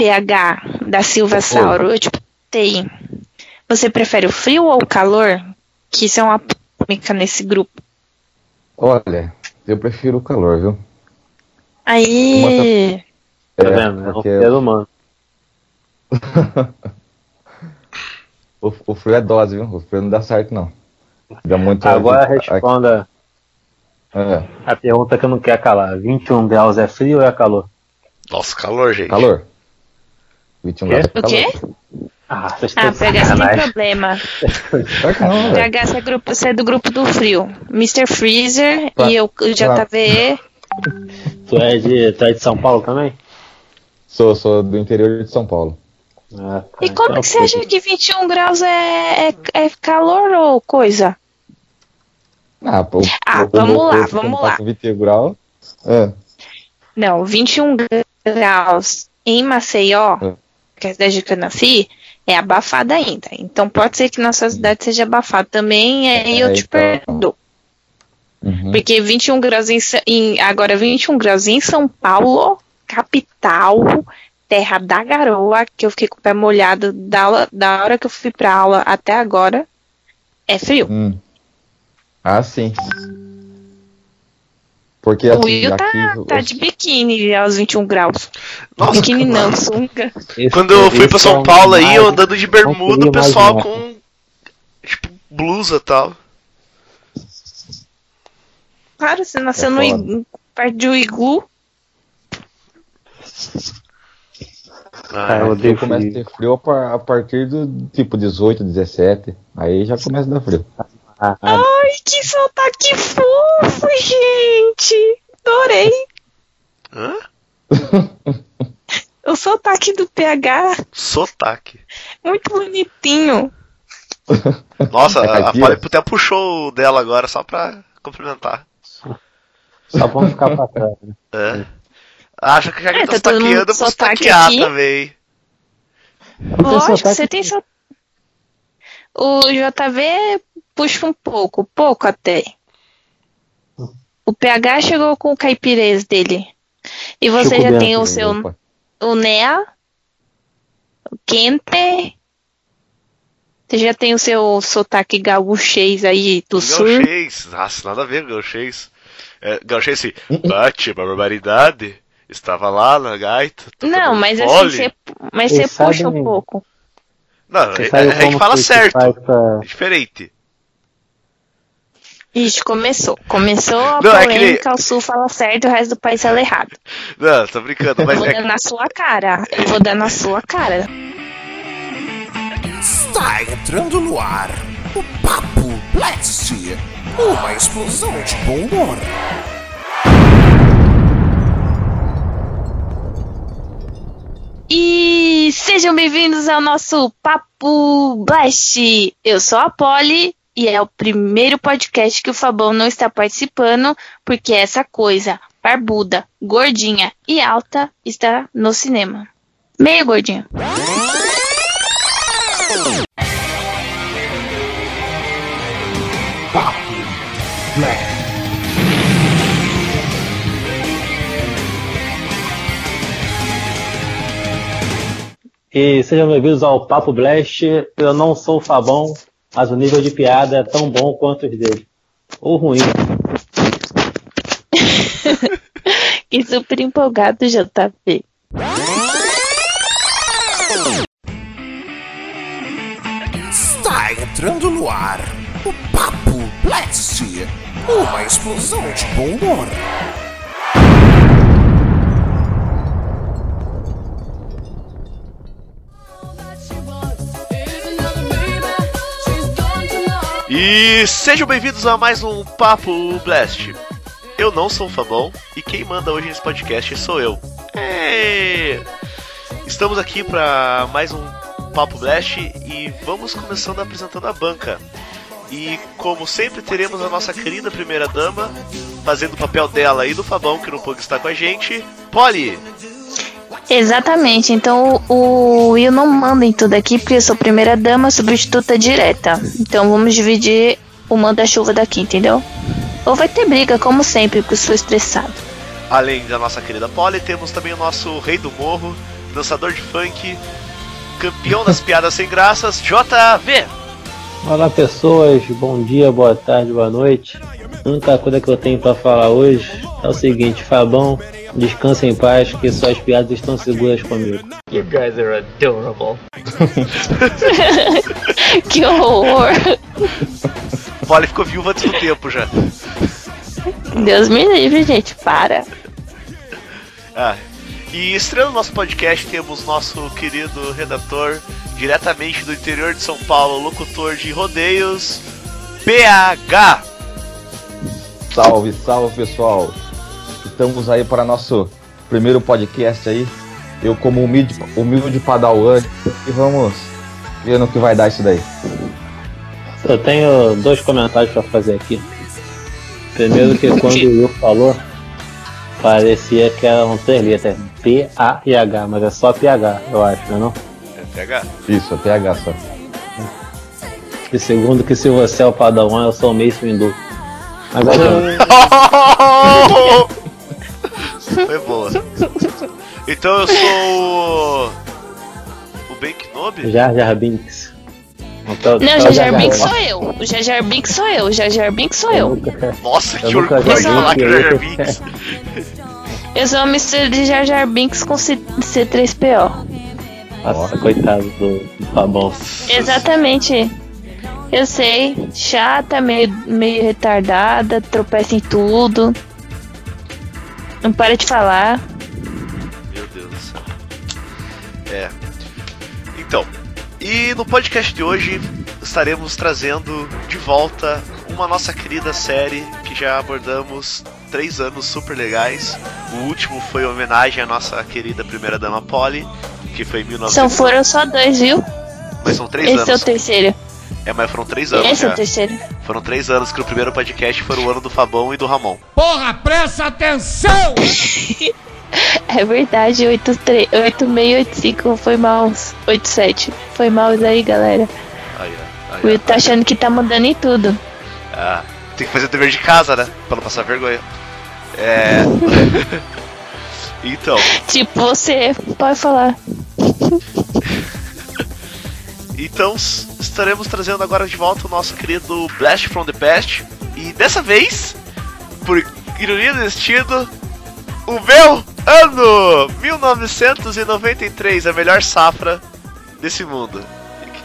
PH da Silva Sauro, eu te perguntei. Você prefere o frio ou o calor? Que isso é uma polêmica nesse grupo. Olha, eu prefiro o calor, viu? Aí. Tá vendo? É, porque um ser humano. o, o frio é dose, viu? O frio não dá certo, não. Dá muito Agora responda É, a pergunta que eu não quero calar. 21 graus é frio ou é calor? Nossa, calor, gente. calor. 21 Quê? graus O calor. quê? Ah, vocês Ah, de PH sem sacanagem. problema. Velho. PH, é, grupo, é do grupo do frio. Mr. Freezer Tá. e eu, o JVE. Tu é, de, tu é de São Paulo também? Sou, sou do interior de São Paulo. Ah, tá. E como Então, que você acha que 21 graus é, é, é calor ou coisa? Ah, pô, Ah, o- o vamos lá, vamos lá. tá com 20 graus. É, Não, 21 graus em Maceió, É. que é a cidade de Canafi, é abafado ainda. Então pode ser que nossa cidade seja abafada também, e aí eu É, te então. perdoo. uhum. Porque 21 graus em, em- agora 21 graus em São Paulo, capital, terra da garoa, que eu fiquei com o pé molhado da, da hora que eu fui pra aula até agora, é frio. Hum. Ah, sim. Porque o assim, Will tá, aqui. tá de biquíni aos 21 graus. Nossa, biquíni não, sunga. esse- Quando eu fui pra São é um Paulo aí, eu andando de bermuda, o pessoal com. Tipo, blusa e tal. Claro, você nasceu É no iglu, perto de um iglu. Ah, eu Eu odeio começo a ter frio a partir do tipo 18, 17. Aí já começa a dar frio. Ah, Ai, que sotaque fofo, gente! Adorei! Hã? O sotaque do PH, Sotaque. muito bonitinho. Nossa, a caipira? Polly até puxou o dela agora só pra complementar. só vamos ficar pra trás. né? É. Acha que já que É, tá tá sotaqueando, eu vou sotaque sotaquear aqui. também. Lógico, você tem sotaque. O JV puxa um pouco, pouco até. O PH chegou com o caipirês dele. E você Chico já tem o seu. Opa. O Nea. O Quente. Você já tem o seu sotaque gaúchês aí do sul. Gauchês. Nossa, nada a ver, gauchês. É, gauchês assim, bate, barbaridade. Estava lá na gaita. Não, mas assim, mas você puxa um pouco. Não, a, a gente fala certo. pra- É diferente. Ixi, começou. Começou a Não, é que polêmica, o sul fala certo, o resto do país fala errado. Não, tô brincando, Eu mas vou é dar na sua cara. Eu vou dar na sua cara. Está entrando no ar o Papo Blast, uma explosão de bom humor. E sejam bem-vindos ao nosso Papo Blast. Eu sou a Polly e é o primeiro podcast que o Fabão não está participando, porque essa coisa barbuda, gordinha e alta está no cinema. Meio gordinha. E sejam bem-vindos ao Papo Blast. Eu não sou o Fabão, mas o nível de piada é tão bom quanto os dele. Ou ruim. E super empolgado, JP. Está entrando no ar o Papo Blast, uma explosão de bom humor. E sejam bem-vindos a mais um Papo Blast. Eu não sou o Fabão e quem manda hoje nesse podcast sou eu. É... Estamos aqui para mais um Papo Blast e vamos começando apresentando a banca. E como sempre teremos a nossa querida primeira dama fazendo o papel dela e do Fabão que não pôde estar com a gente, Polly. Exatamente, então o Will não manda em tudo aqui, porque eu sou primeira dama substituta direta. Então vamos dividir o manda-chuva daqui, entendeu? Ou vai ter briga, como sempre, porque eu sou estressado. Além da nossa querida Polly, temos também o nosso rei do morro, dançador de funk, campeão das piadas sem graças, JV. Olá pessoas, bom dia, boa tarde, boa noite. A única coisa que eu tenho pra falar hoje é o seguinte, Fabão, descansa em paz, que suas piadas estão seguras comigo. You guys are adorable. que horror! Polly ficou viúva antes do tempo já. Deus me livre, gente, para. Ah, e estreando nosso podcast temos nosso querido redator, diretamente do interior de São Paulo, locutor de rodeios, PH. Salve, salve pessoal! Estamos aí para nosso primeiro podcast aí. Eu como humilde, humilde padawan e vamos ver no que vai dar isso daí. Eu tenho dois comentários pra fazer aqui. Primeiro que quando o Will falou, parecia que eram três letras, P, A e H, mas é só PH, eu acho, não é não? É PH. Isso, é PH só. E segundo que se você é o Padawan, eu sou o Mace Windu. Mas adianta. Foi boa. Então eu sou o. O Ben Kenobi? Jar Jar Binks. Não, o Jar Jar Jar Binks sou eu. O Jar Jar Binks sou eu. O Jar Jar Binks sou eu. Nossa, que orgulho de falar que esse o Jar Jar jogo. Binks. Eu sou uma mistura de Jar Jar Binks com C- C3PO. Nossa, coitado do, do Fabão. Exatamente. Eu sei, chata, meio, meio retardada, tropeça em tudo. Não para de falar. Meu Deus do céu. É. Então, e no podcast de hoje estaremos trazendo de volta uma nossa querida série que já abordamos três anos super legais. O último foi homenagem à nossa querida primeira dama Polly, que foi em 1900. São foram só dois, viu? Mas são três Esse é o anos. terceiro. É, mas foram três anos Esse é já. o terceiro. Foram três anos que o primeiro podcast foi o ano do Fabão e do Ramon. Porra, presta atenção! É verdade, 83 8685 foi mal. 87. Foi mal aí, galera. Aí. Aí, O. Will tá achando que tá mudando em tudo. Ah, tem que fazer o dever de casa, né? Pra não passar vergonha. É. então, Tipo, você pode falar. Então estaremos trazendo agora de volta o nosso querido Blast from the Past. E dessa vez, por ironia do destino, o meu ano 1993, a melhor safra desse mundo.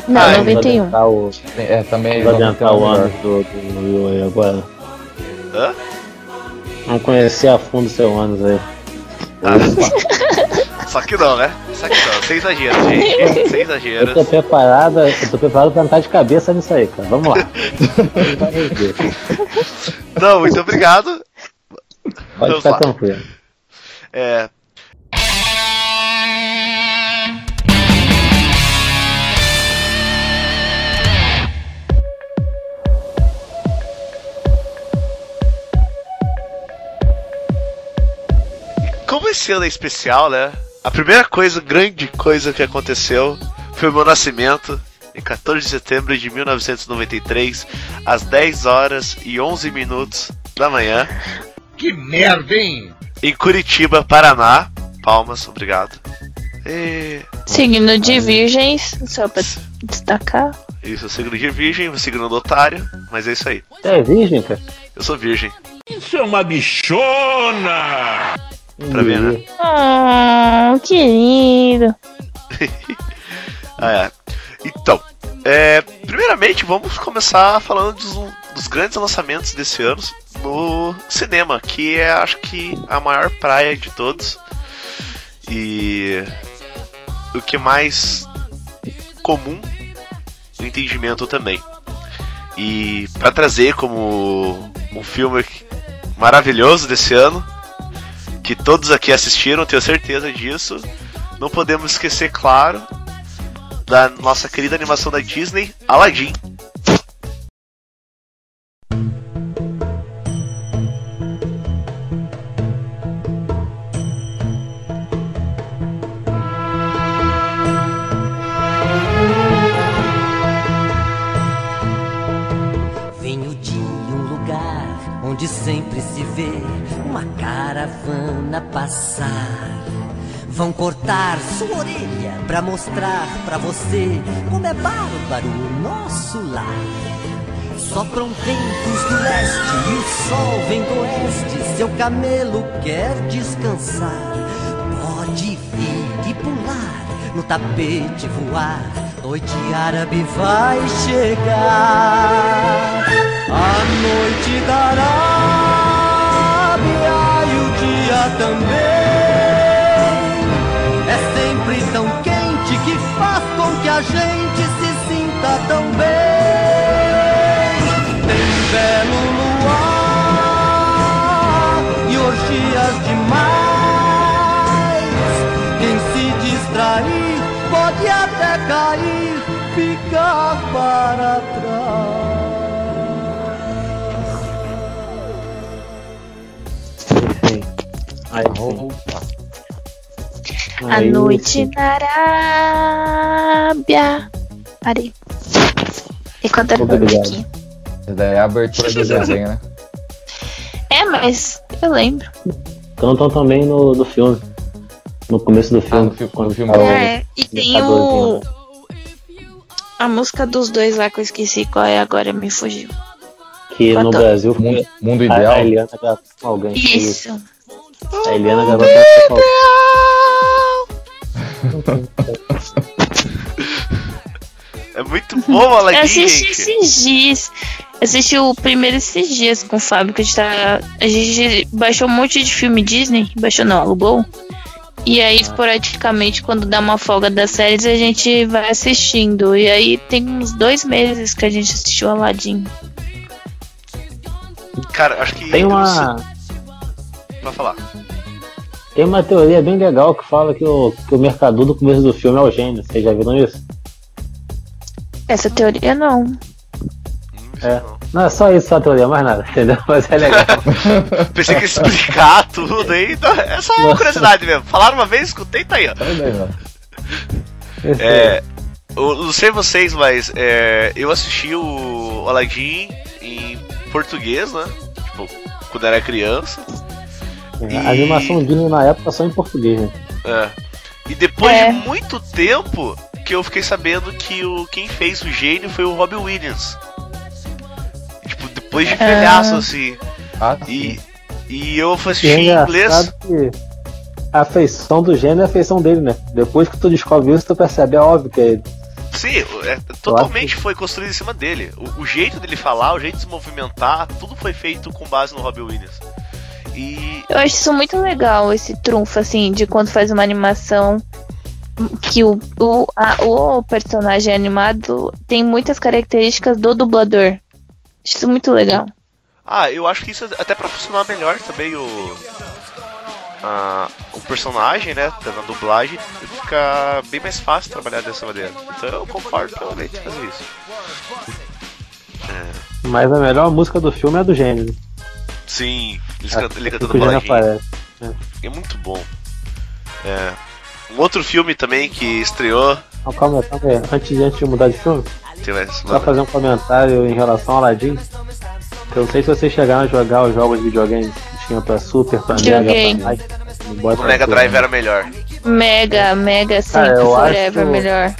Não, Ai, Vamos 91. adiantar o, É, também vamos adiantar o ano do, do Will aí agora. Hã? Vamos conhecer a fundo seu anos aí. Ah, só que não, né? Só que não, sem exagero, gente. Sem Eu tô exageros. preparado, eu tô preparado pra entrar de cabeça nisso aí, cara. Vamos lá. Não, muito obrigado. Pode Vamos ficar lá. tranquilo. É. Como esse ano é especial, né? A primeira coisa, grande coisa que aconteceu foi o meu nascimento, em 14 de setembro de 1993, às 10 horas e 11 minutos da manhã Que merda, hein? em Curitiba, Paraná. Palmas, obrigado. E... Signo de virgens, só pra destacar. Isso, signo de virgem, o signo do otário, mas é isso aí. Você é virgem, cara? Eu sou virgem. Isso é uma bichona! Pra ver, né? Oh, que lindo. Ah, é. Então, é, primeiramente vamos começar falando dos, dos grandes lançamentos desse ano no cinema, que é acho que a maior praia de todos. E o que mais comum no entendimento também. E para trazer como um filme maravilhoso desse ano, que todos aqui assistiram, tenho certeza disso. Não podemos esquecer, claro, da nossa querida animação da Disney, Aladdin. Venho de um lugar onde sempre se vê uma caravana passar. Vão cortar sua orelha pra mostrar pra você como é bárbaro o nosso lar. Sopram ventos do leste e o sol vem do oeste. Seu camelo quer descansar. Pode vir e pular, no tapete voar. Noite árabe vai chegar. Gente se sinta tão bem. Tem belo luar e orgias demais. Quem se distrair pode até cair, ficar para trás. Aí. A Aí, noite na Arábia. Parei. Enquanto eu Muito obrigado. aqui. Essa daí é a abertura do desenho, né? É, mas eu lembro. Cantam também no, no filme. No começo do filme. no fi- no quando filme. tá o- É, e tem o. A música dos dois lá que eu esqueci qual é agora, me fugiu. Que no Quanto? Brasil foi Mundo, mundo a, ideal. a Eliana gravou com alguém. Isso. A Eliana gravou com alguém. É muito bom, Eu Aladdin, assisti gente. esses dias. Assisti o primeiro esses dias com o Fábio, que a gente tá. A gente baixou um monte de filme Disney. Baixou não, alugou. E aí, esporadicamente, quando dá uma folga das séries, a gente vai assistindo. E aí tem uns dois meses que a gente assistiu Aladdin. Cara, acho que. Tem eu uma, Vai falar. Tem uma teoria bem legal que fala que o, que o mercador do começo do filme é o gênio. Vocês já viram isso? Essa teoria não. Hum, É. não. É só isso, só a teoria, mais nada, entendeu? Mas é legal. Pensei que ia explicar tudo aí. então É só uma curiosidade mesmo. Falaram uma vez, escutei, tá aí, ó. Tá É, eu não sei vocês, mas é, eu assisti o Aladdin em português, né? Tipo, quando era criança. É, A animação Disney na época só em português, né? É. E depois É. de muito tempo que eu fiquei sabendo que o, quem fez o gênio foi o Robbie Williams. Tipo, depois de velhaço, assim. Ah, E, e eu fui E assistir é em inglês. a feição do gênio é a feição dele, né? Depois que tu descobre isso, tu percebe, é óbvio que é ele. Sim, é, totalmente foi construído em cima dele. O, o jeito dele falar, o jeito de se movimentar, tudo foi feito com base no Robbie Williams. E Eu acho isso muito legal, esse trunfo, assim, de quando faz uma animação que o, o, a- o personagem animado tem muitas características do dublador. Acho isso muito legal. Ah, eu acho que isso até pra funcionar melhor também o. a- o personagem, né? Na dublagem, fica bem mais fácil trabalhar dessa maneira. Então eu concordo plenamente em fazer isso. Mas a melhor música do filme é a do gênio. Sim, eles A- canta- ele cantando baladinha. aparece. É muito bom. É. Um outro filme também que estreou. Não, calma, calma aí. Antes de, antes de mudar de filme, mais. só fazer um comentário em relação ao Aladdin. Eu não sei se vocês chegaram a jogar os jogos de videogame que tinha pra Super, pra Mega, pra Boy O pra Mega Drive né? era melhor. Mega, mega, sempre, eu forever, acho- melhor.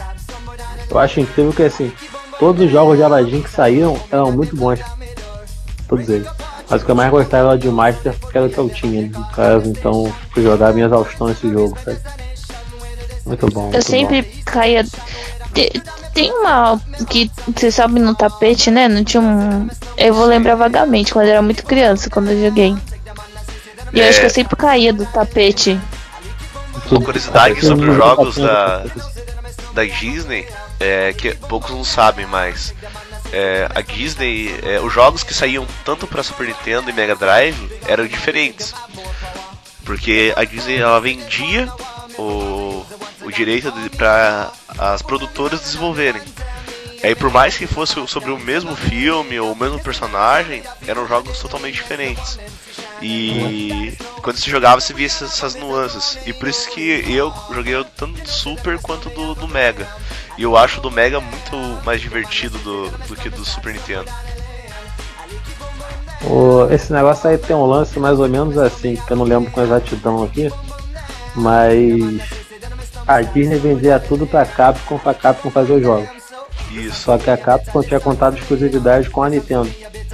Eu acho incrível que assim, todos os jogos de Aladdin que saíram eram muito bons. Todos eles. Mas o que eu mais gostava era de Master porque era o que eu tinha no caso, então fui jogar a minha exaustão nesse jogo, sabe? Muito bom. Eu muito sempre caía. Te- Tem uma que você sobe no tapete, né? Não tinha um. Eu vou lembrar vagamente quando eu era muito criança, quando eu joguei. E eu É. acho que eu sempre caía do tapete. bom. Uma curiosidade sobre os eu jogos da- da Disney é que poucos não sabem, mas é, a Disney, é, os jogos que saíam tanto para Super Nintendo e Mega Drive eram diferentes, porque a Disney ela vendia o, o direito para as produtoras desenvolverem. Aí por mais que fosse sobre o mesmo filme ou o mesmo personagem, eram jogos totalmente diferentes. E quando se jogava você via essas, nuances. E por isso que eu joguei tanto do Super quanto do, do Mega. E eu acho do Mega muito mais divertido do, do que do Super Nintendo. O- esse negócio aí tem um lance mais ou menos assim, que eu não lembro com exatidão aqui. Mas a Disney vendia tudo pra Capcom, pra Capcom fazer os jogos. Isso, Só que a Capcom tinha contado exclusividade com a Nintendo.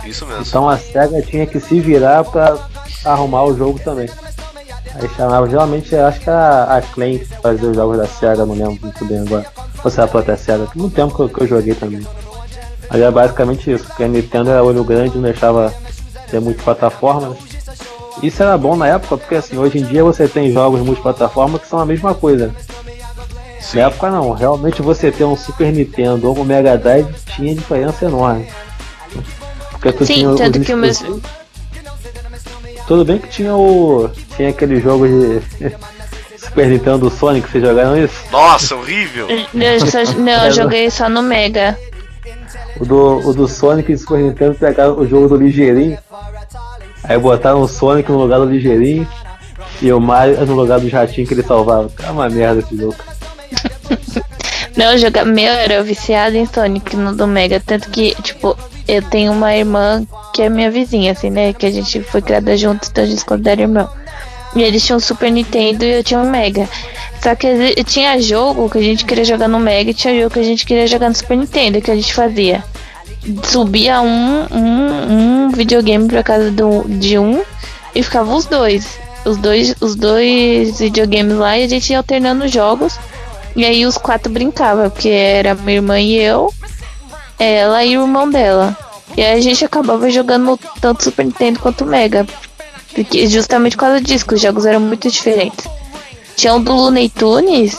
Isso mesmo. Então a SEGA tinha que se virar pra arrumar o jogo também. Aí chamava, geralmente acho que a, a Claim que fazia os jogos da SEGA, não lembro muito bem agora. Ou se era a própria SEGA, tem muito tempo que eu, que eu joguei também. Mas é basicamente isso, porque a Nintendo era olho grande, não deixava ter multiplataforma. né? Isso era bom na época, porque assim, hoje em dia você tem jogos multiplataforma que são a mesma coisa. Sim. Na época não, realmente você ter um Super Nintendo ou um Mega Drive tinha diferença enorme. Porque Sim, tanto que o meu. exclusivos. Tudo bem que tinha o. Tinha aquele jogo de Super Nintendo do Sonic, vocês jogaram isso? Nossa, horrível! Eu só- não, eu joguei só no Mega. O do, o do Sonic e Super Nintendo pegaram o jogo do Ligeirinho. Aí botaram o Sonic no lugar do Ligeirinho e o Mario no lugar do jatinho que ele salvava. É uma merda esse jogo. Não, eu jogava. Meu, eu era viciado em Sonic no do Mega. Tanto que, tipo, eu tenho uma irmã que é minha vizinha, assim, né? Que a gente foi criada juntos, então a gente considera irmão. E eles tinham um Super Nintendo e eu tinha um Mega. Só que tinha jogo que a gente queria jogar no Mega e tinha jogo que a gente queria jogar no Super Nintendo, que a gente fazia. Subia um, um, um videogame pra casa do, de um e ficava os dois. Os dois, os dois videogames lá e a gente ia alternando os jogos. E aí os quatro brincavam, porque era minha irmã e eu, ela e o irmão dela. E aí a gente acabava jogando tanto Super Nintendo quanto Mega. Porque justamente por causa disso, que os jogos eram muito diferentes. Tinha um do Looney Tunes,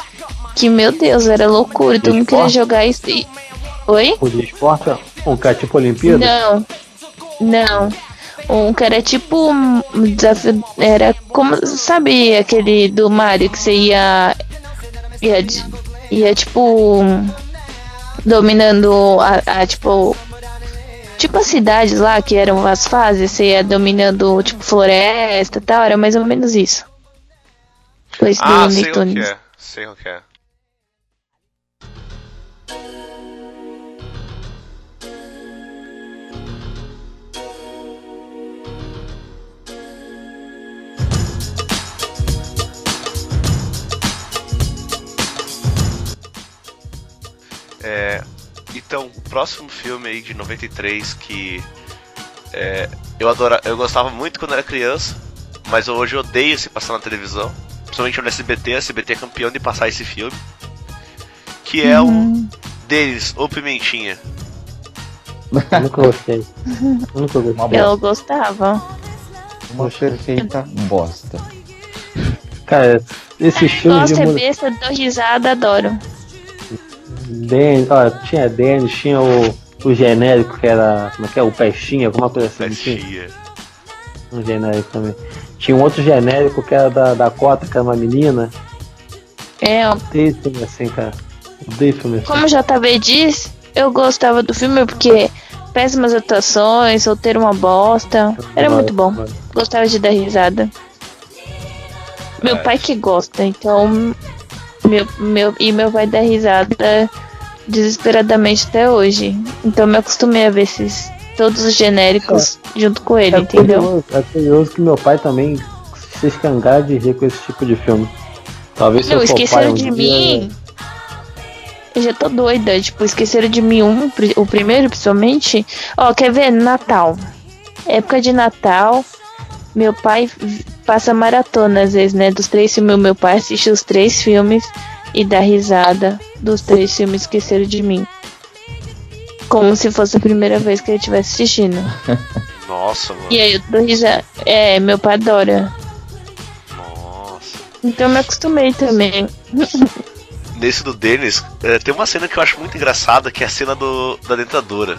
que meu Deus, era loucura. Todo mundo queria jogar isso. E... Oi? O de esporte, um que é tipo Olimpíada. Não, não. Um que era tipo um desafio. Era como. Sabe aquele do Mario que você ia. Ia, de- ia tipo. Dominando a, a, tipo. Tipo as cidades lá, que eram as fases, você ia dominando, tipo, floresta e tal, era mais ou menos isso. Foi isso do Ah, sei o que é. Sei o que é. É, então, o próximo filme aí de 93 que é, eu adora, eu gostava muito quando era criança, mas hoje eu odeio se passar na televisão, principalmente no SBT, a SBT é campeão de passar esse filme, que é um deles, O Pimentinha. Eu nunca gostei. Eu nunca gostei. Uma Eu gostava. Uma perfeita bosta. Cara, esses filmes de Gosto, é mundo. besta, dou risada, adoro. Dennis, ó, tinha Dennis, tinha o, o genérico que era. Como é que é? O Pestinha, alguma coisa assim. não tinha? Festinha. Um genérico também. Tinha um outro genérico que era da, da Cota, que era uma menina. É, ó, Odeio filme assim, cara. Odeio filme assim. Como o JB diz, eu gostava do filme porque péssimas atuações, solteiro uma bosta. Era muito bom. Gostava de dar risada. Meu pai que gosta, então. Meu, meu, e meu pai dá risada desesperadamente até hoje. Então me acostumei a ver esses, todos os genéricos junto com ele, É entendeu? curioso, é curioso que meu pai também se escangar de rir com esse tipo de filme. Talvez Não, esqueceram um de dia, mim. Eu já tô doida. Tipo, esqueceram de mim um, o primeiro, principalmente. Ó, quer ver? Natal. Época de Natal. Meu pai passa maratona às vezes, né? Dos três filmes. Meu pai assiste os três filmes e dá risada dos três filmes Esqueceram de mim. Como se fosse a primeira vez que ele estivesse assistindo. Nossa, mano. E aí eu dou risada. É, meu pai adora. Nossa. Então eu me acostumei também. Nesse do Dennis, é, tem uma cena que eu acho muito engraçada, que é a cena do, da dentadura.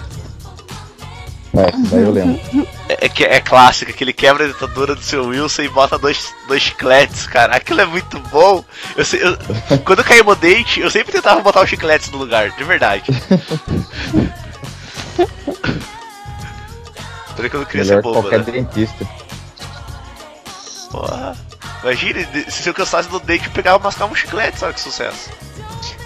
É, daí eu lembro. É, que é clássica, que ele quebra a dentadura do seu Wilson e bota dois, dois chicletes, cara. Aquilo é muito bom. Eu, sei- eu- quando caiu meu dente, eu sempre tentava botar os chicletes no lugar, de verdade. Por que eu não queria ser Melhor que bobo, qualquer né? dentista. Porra. Imagine se eu cansasse do dente, eu pegava e mascava um chiclete, sabe que sucesso.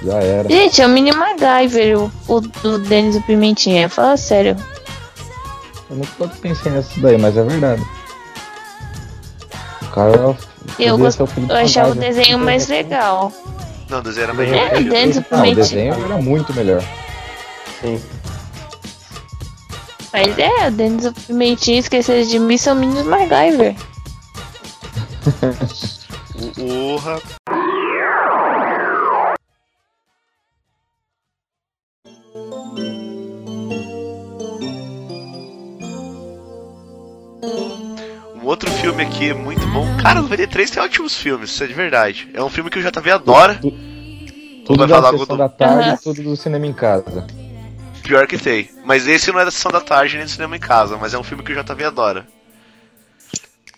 Já era. Gente, é o mini MacGyver, o, o do Denis o Pimentinha. Fala sério. Eu nunca pensei nisso daí, mas é verdade. O cara Eu, gost... eu achava o desenho mais legal. Não, o desenho era mais É. Dantes Ah, o desenho era muito melhor. Sim. Mas é, o Denis o Pimentinha esquecer de mim são meninos MacGyver. Urra. outro filme aqui muito bom. Cara, o VD3 tem ótimos filmes, isso é de verdade. É um filme que o JV adora. Tudo vai da falar sessão do- da tarde, Aham. tudo do cinema em casa. Pior que tem. Mas esse não é da sessão da tarde nem do cinema em casa, mas é um filme que o JV adora.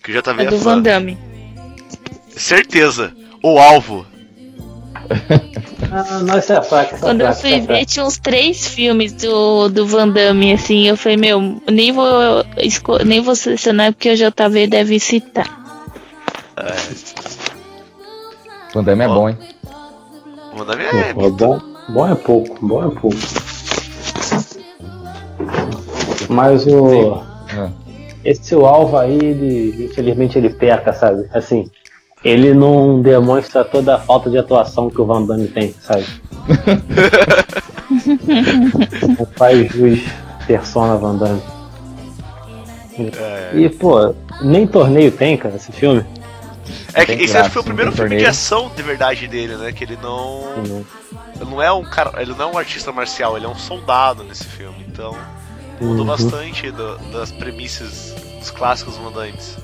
Que o JV É é, do fã. Van Damme. Certeza. O alvo. Ah, não, isso é fraco. isso é Quando eu fraco, fui é ver, tinha uns três filmes do, do Van Damme, assim. Eu falei, meu, nem vou, nem vou selecionar porque o JV deve citar. Van Damme é bom, hein? O Van Damme é Pô, bom, bom é pouco, bom é pouco. Mas o. Ah. Esse o alvo aí, ele, infelizmente ele peca, sabe? Assim, ele não demonstra toda a falta de atuação que o Van Damme tem, sabe? não faz jus persona Van Damme. É. E, pô, nem torneio tem, cara, esse filme. É que esse graça, acho que foi o primeiro filme de torneio. ação de verdade dele, né? Que ele não. Ele não é um cara. Ele não é um artista marcial, ele é um soldado nesse filme. Então mudou Uhum. bastante do- das premissas dos clássicos mandantes.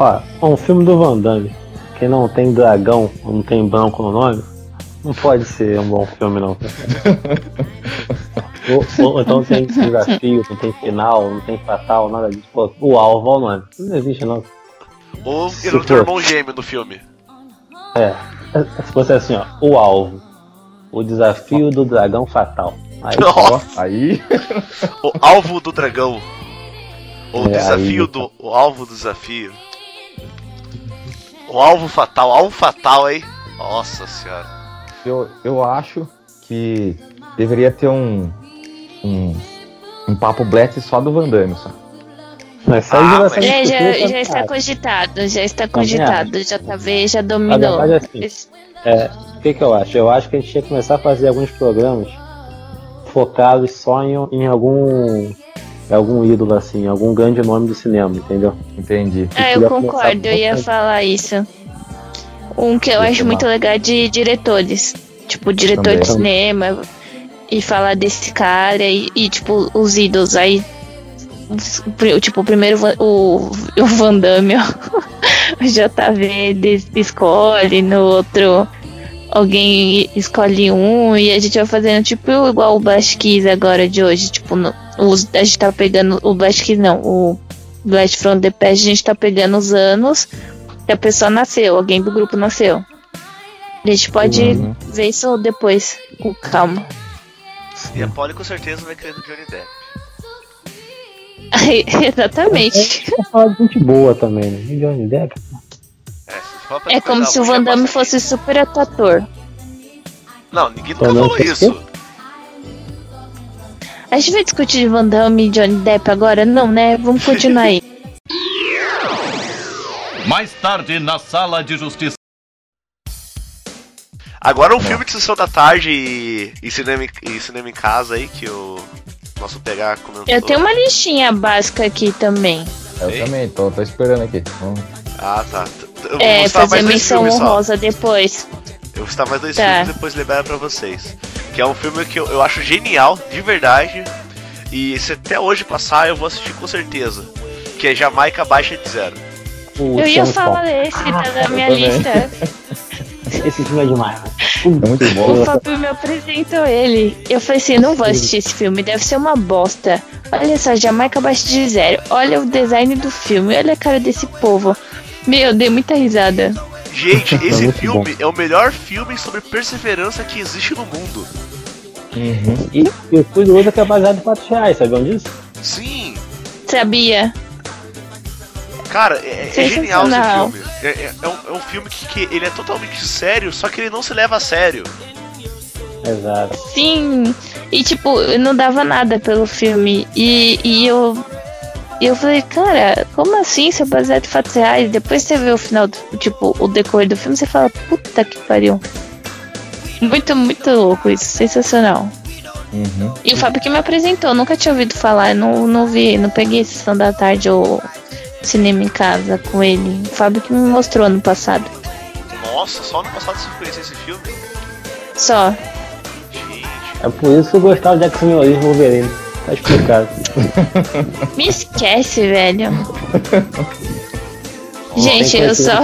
Ó, um filme do Van Damme que não tem dragão, não tem branco no nome, não pode ser um bom filme não. ou, ou- então tem desafio, não tem final, não tem fatal, nada disso. Pô, o alvo, olha o nome. Isso não existe não. Ou Se ele não tem irmão gêmeo no filme. É. Se fosse assim, ó, o alvo. O desafio do dragão fatal. Aí, Ó, aí. O alvo do dragão. Ou o É, desafio aí- do. O alvo do desafio. O alvo fatal. Alvo fatal, hein? Nossa senhora. Eu, eu acho que deveria ter um. Um, um papo black só do Van Damme, só. mas aí Ah, já mas- É, já, já está cogitado, já está Também cogitado. Já Na dominou. verdade, assim, É, o que, que eu acho? Eu acho que a gente tinha que começar a fazer alguns programas focados só em, em algum algum ídolo, assim, algum grande nome do cinema, entendeu? Entendi. Ah, eu concordo, eu ia falar isso. Um que eu Deixa acho muito legal é de diretores. Tipo, diretor Também. de cinema. E falar desse cara e, e, tipo, os ídolos. Aí, tipo, o primeiro o, o Van Damme, ó, o JV escolhe, no outro alguém escolhe um e a gente vai fazendo tipo igual o Blast Kiss agora de hoje. Tipo, no- os, a gente tá pegando o Blast não, o Blast from the Past, a gente tá pegando os anos que a pessoa nasceu, alguém do grupo nasceu. A gente pode Uhum. ver isso depois, com calma. E a Polly com certeza vai querer do Johnny Depp. Exatamente. Falar de gente boa também, né? Johnny Depp. É, É como se o Van Damme fosse super ator. Não, ninguém nunca falou isso. A gente vai discutir Van Damme e Johnny Depp agora? Não, né? Vamos continuar aí. Mais tarde, na sala de justiça. Agora um filme de sessão da tarde e, e cinema, em- e cinema em casa aí que o nosso PH comentou. Eu tenho uma listinha básica aqui também. Eu Ei. também, tô, tô esperando aqui. Vamos- Ah, tá. É, vou citar fazer mais dois menção filmes só. honrosa depois. Eu vou citar mais dois Tá. filmes e depois liberar pra vocês. Que é um filme que eu, eu acho genial, de verdade. E se até hoje passar, eu vou assistir com certeza. Que é Jamaica Baixa de Zero. O Eu ia Sean falar Connery. desse, tá na minha também. lista. Esse filme é demais. né? É muito O bom. Fábio me apresentou ele. Eu falei assim, não vou assistir esse filme, deve ser uma bosta. Olha só, Jamaica abaixo de zero. Olha o design do filme, olha a cara desse povo. Meu, eu dei muita risada. Gente, esse muito filme é o melhor filme sobre perseverança que existe no mundo. Uhum. E, e o curioso é que é baseado em fatos reais, sabiam disso? Sim, Sabia? cara, é, é genial esse filme. É, é- é um, é um filme que, que ele é totalmente sério, só que ele não se leva a sério. Exato. Sim. E tipo, eu não dava nada pelo filme. E, e eu. E eu falei, cara, como assim? Isso é baseado em fatos reais? Depois você vê o final, do, tipo, o decorrer do filme, você fala, puta que pariu. Muito, muito louco isso, sensacional. Uhum. E o Fábio que me apresentou, nunca tinha ouvido falar, não, não vi, não peguei sessão da tarde ou cinema em casa com ele. O Fábio que me mostrou ano passado. Nossa, só no passado você conhecia esse filme? Só. Gente, É por isso que eu gostava de X-Men Wolverine. Tá explicado. Me esquece, velho. Gente, eu só.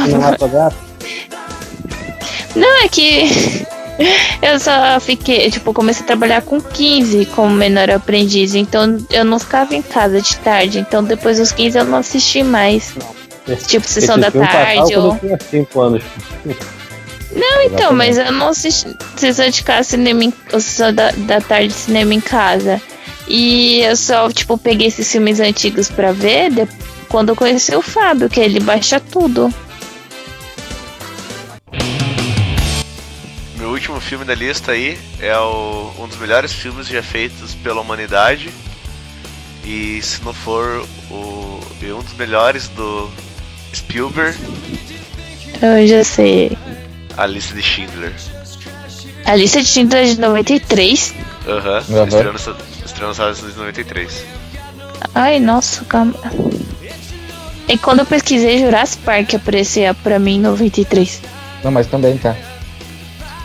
Não, é que eu só fiquei, tipo, comecei a trabalhar com 15 como menor aprendiz, então eu não ficava em casa de tarde, então depois dos 15 eu não assisti mais. Tipo, sessão da tarde ou- eu tinha 5 anos. Não, então, mas eu não assisti sessão de casa, cinema em, ou sessão da, da tarde cinema em casa. E eu só, tipo, peguei esses filmes antigos pra ver de- quando eu conheci o Fábio, que ele baixa tudo. meu último filme da lista aí é o- um dos melhores filmes já feitos pela humanidade. E se não for o, um dos melhores do Spielberg, Eu já sei. A Lista de Schindler. A lista de Schindler é de 93. Aham, nos estreou nos Estados Unidos em 93. Ai, nossa, calma. E quando eu pesquisei Jurassic Park aparecia pra mim em 93. Não, mas também tá.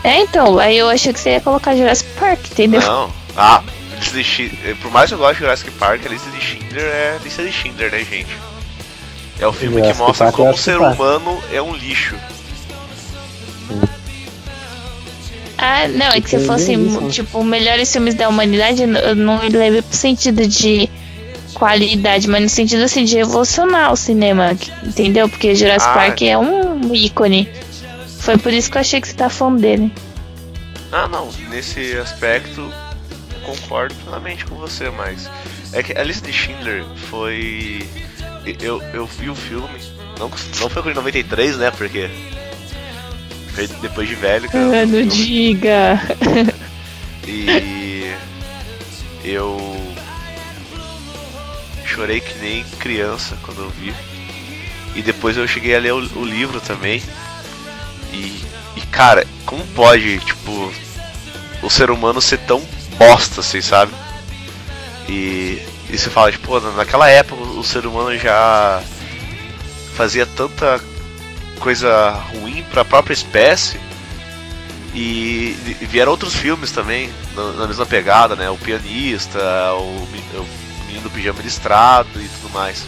É, então, aí eu achei que você ia colocar Jurassic Park, entendeu? Não. Ah, de. Por mais que eu goste de Jurassic Park, a lista de Schindler é a lista de Schindler, né, gente? É o filme que Jurassic mostra Park é como o ser Park. humano é um lixo. Ah, não, é que se Entendi fosse, né? tipo, melhores filmes da humanidade, eu não levei pro sentido de qualidade, mas no sentido, assim, de revolucionar o cinema, entendeu? Porque Jurassic Ah. Park é um ícone. Foi por isso que eu achei que você tá falando dele. Ah, não, nesse aspecto concordo plenamente com você, mas é que a lista de Schindler foi. Eu, eu vi o filme, não, não foi em 93, né? Porque depois de velho vi Ah, não diga. E eu chorei que nem criança quando eu vi. E depois eu cheguei a ler o, o livro também. E, e cara, como pode, tipo, o ser humano ser tão bosta assim, sabe? E, e você fala, tipo, naquela época o ser humano já fazia tanta coisa ruim pra própria espécie. E, e vieram outros filmes também, na, na mesma pegada, né? O Pianista, o, Menino do Pijama Listrado e tudo mais.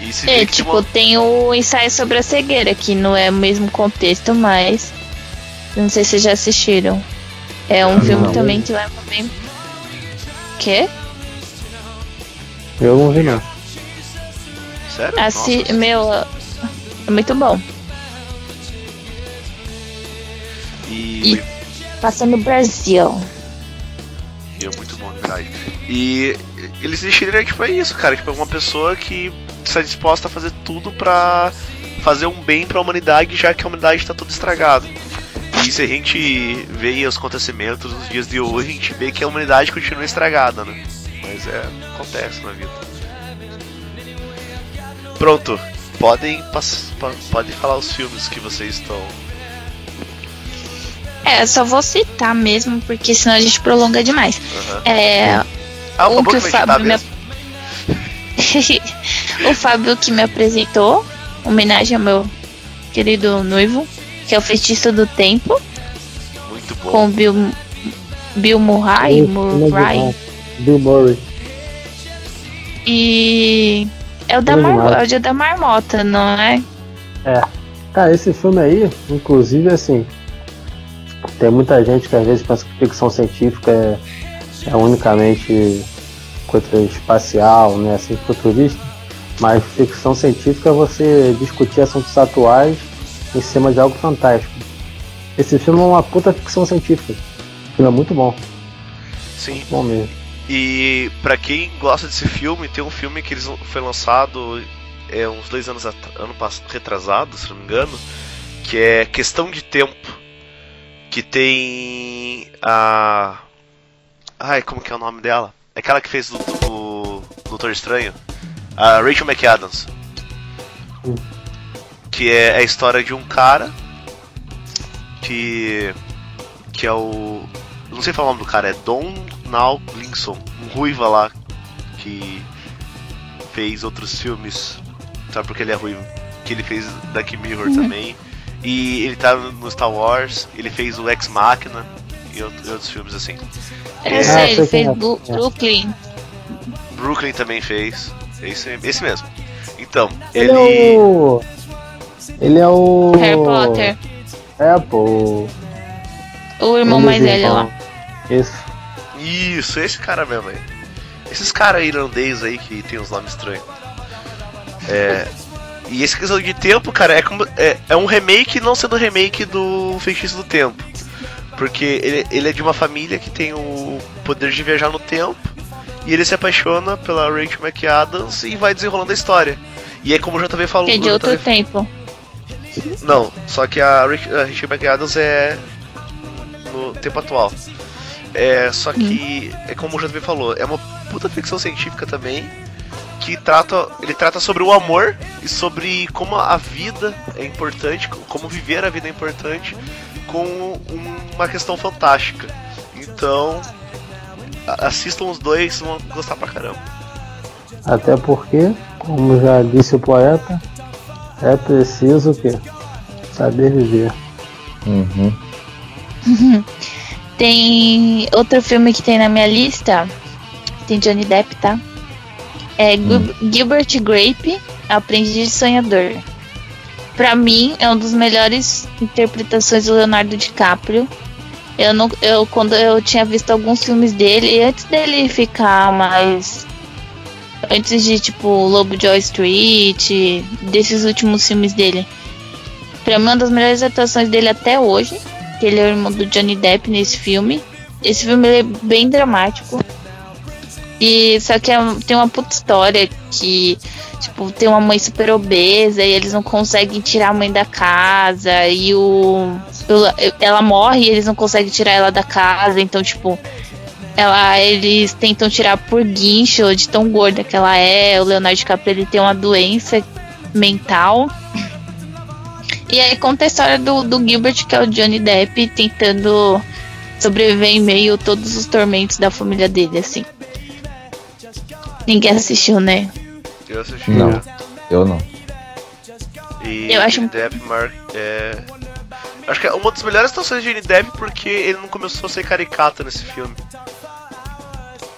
E se É, tipo, uma- tem o ensaio sobre a cegueira, que não é o mesmo contexto, mas. Não sei se vocês já assistiram. É um filme não. também que leva bem. Quê? Eu não vi não. Sério? Assi Nossa, Meu. É muito bom. e, e- Passa no Brasil. E é muito bom, de verdade. E eles decidiram, tipo, é isso, cara. Tipo, é uma pessoa que está disposta a fazer tudo pra fazer um bem pra humanidade, já que a humanidade tá tudo estragada. E se a gente vê os acontecimentos nos dias de hoje, a gente vê que a humanidade continua estragada, né? Mas é, acontece na vida. Pronto, podem, podem falar os filmes que vocês estão. É, só vou citar mesmo, porque senão a gente prolonga demais. Aham. É. Ah, o Um que o Fábio me o Fábio que me apresentou, homenagem ao meu querido noivo, que é o Feitiço do Tempo, Muito bom. com o Bill, Bill Murray, é Murray demais. Bill Murray. e é o da, mar, é o dia da marmota, não é? Cara, esse filme aí, inclusive, assim, tem muita gente que às vezes pensa que ficção científica é, é unicamente coisa espacial, né, assim, futurista, mas ficção científica é você discutir assuntos atuais em cima de algo fantástico. Esse filme é uma puta ficção científica. O filme é muito bom, Sim. bom mesmo. E pra quem gosta desse filme, tem um filme que eles foi lançado é, uns dois anos ano pass- retrasado, se não me engano, que é Questão de Tempo, que tem a ai como que é o nome dela? É aquela que fez do, do Doutor Estranho? A Rachel McAdams. Que é a história de um cara que. que é o. Não sei falar o nome do cara, é Don Now Linson, um ruiva lá que fez outros filmes. Sabe por que ele é ruivo? Que ele fez Dark Mirror também. E ele tá no Star Wars, ele fez o Ex Machina e out- e outros filmes assim. Eu É, sei, ele fez é. Bru- Brooklyn. Brooklyn também fez. É esse, esse mesmo. Então, Ele, ele. é o. Ele é o. Harry Potter. É, pô. O irmão mais velho lá. Isso. Isso, esse cara mesmo aí. Esses caras irlandês aí que tem uns nomes estranhos. É. E esse questão de tempo, cara, é, como, é, é um remake não sendo remake do Feitiço do Tempo. Porque ele, ele é de uma família que tem o poder de viajar no tempo. E ele se apaixona pela Rachel McAdams e vai desenrolando a história. E é como o JV falou. Que é de outro JV tempo. Não, só que a Rachel McAdams é no tempo atual. É, só que é como o JV falou, é uma puta ficção científica também que trata, ele trata sobre o amor e sobre como a vida é importante, como viver a vida é importante com um- uma questão fantástica. Então, a- assistam os dois, vão gostar pra caramba. Até porque, como já disse o poeta, é preciso o quê? Saber viver. Uhum. Tem outro filme que tem na minha lista. Tem Johnny Depp, tá? É Gil- Gilbert Grape, Aprendiz de Sonhador. Pra mim, é uma das melhores interpretações do Leonardo DiCaprio. Eu, não, eu quando eu tinha visto alguns filmes dele, antes dele ficar mais. Antes de tipo Lobo Joy Street, desses últimos filmes dele. Pra mim, uma das melhores atuações dele até hoje que ele é o irmão do Johnny Depp nesse filme. Esse filme é bem dramático. E só que é- tem uma puta história que, tipo, tem uma mãe super obesa e eles não conseguem tirar a mãe da casa e o- ela morre e eles não conseguem tirar ela da casa, então tipo, ela eles tentam tirar por guincho de tão gorda que ela é. O Leonardo DiCaprio ele tem uma doença mental. E aí conta a história do, do Gilbert, que é o Johnny Depp, tentando sobreviver em meio a todos os tormentos da família dele, assim. Ninguém assistiu, né? Eu assisti. Não. né? Eu não. E Eu acho Johnny Depp Mark é. Acho que é uma das melhores atuações de Johnny Depp porque ele não começou a ser caricato nesse filme.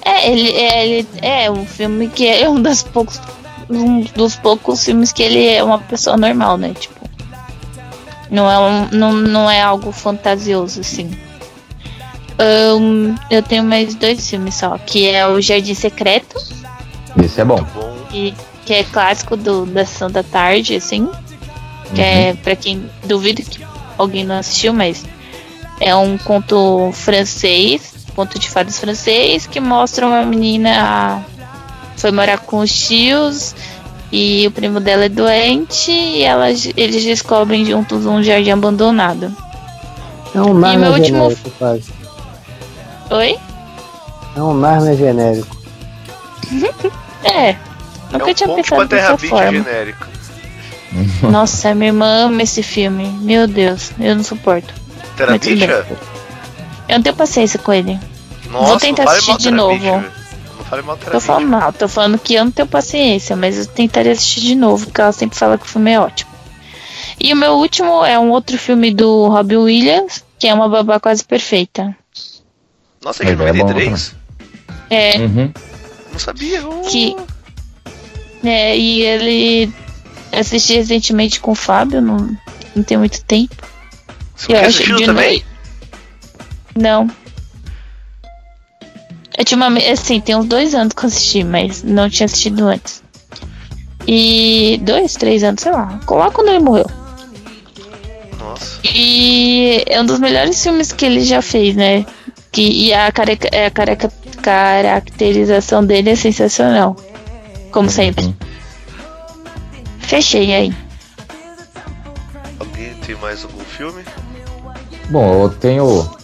É, ele é, ele é um filme que é um dos poucos um dos poucos filmes que ele é uma pessoa normal, né? Tipo, não é um, não, não é algo fantasioso assim. Ahn, eu tenho mais dois filmes só, que é o Jardim Secreto, Esse é bom. Bom, que, é clássico do, da Sessão da Tarde, assim. Que é pra quem duvido que alguém não assistiu, mas é um conto francês, conto de fadas francês, que mostra uma menina foi morar com os tios e o primo dela é doente e elas, eles descobrem juntos um jardim abandonado. É um Narnia meu último- genérico, quase. Oi? É um Narnia genérico. É. é Nunca um tinha pensado Beat forma. genérico. Nossa, minha irmã ama esse filme. Meu Deus, eu não suporto. Bem. é? Eu não tenho paciência com ele. Nossa, Vou tentar assistir de novo. Tô falando mal, tô falando que eu não tenho paciência, mas eu tentaria assistir de novo, porque ela sempre fala que o filme é ótimo. E o meu último é um outro filme do Robin Williams, que é uma babá quase perfeita. Nossa, é Mas é bom 93? É, Uhum. Não sabia. uh. que. É, e ele assisti recentemente com o Fábio, não, não tem muito tempo. Você Eu acho de também? noite. Não. Eu tinha uma, assim, tem uns dois anos que eu assisti, mas não tinha assistido antes. E dois, três anos, sei lá. Lá quando ele morreu. Nossa. E é um dos melhores filmes que ele já fez, né? Que, e a, careca, é, a careca, caracterização dele é sensacional. Como sempre. Uhum. Fechei aí. Alguém tem mais algum filme? Bom, eu tenho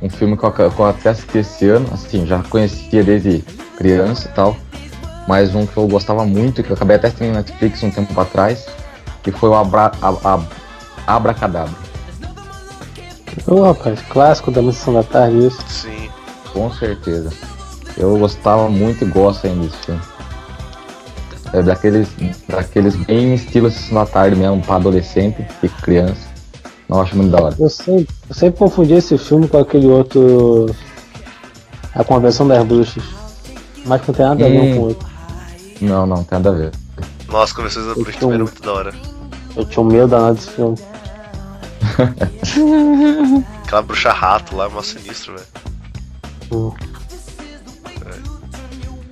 um filme que eu, que eu até assisti esse ano, assim, já conhecia desde criança e tal, mas um que eu gostava muito, que eu acabei até assistindo na Netflix um tempo atrás, que foi o Abra, a, a, Abracadabra. Ô rapaz, clássico da Missão da Tarde isso. Sim. Com certeza. Eu gostava muito e gosto ainda desse filme. É daqueles, daqueles bem estilo Sessão da Tarde mesmo, pra adolescente e criança. Não acho muito da hora. Eu sempre, eu sempre confundi esse filme com aquele outro. A Convenção das Bruxas. Mas não tem nada a ver Hum. com o outro. Não, não, tem nada a ver. Nossa, Conversões da Bruxa Então- também era muito da hora. Eu tinha um medo danado desse filme. Aquela bruxa rato lá, mó sinistro, velho. Hum.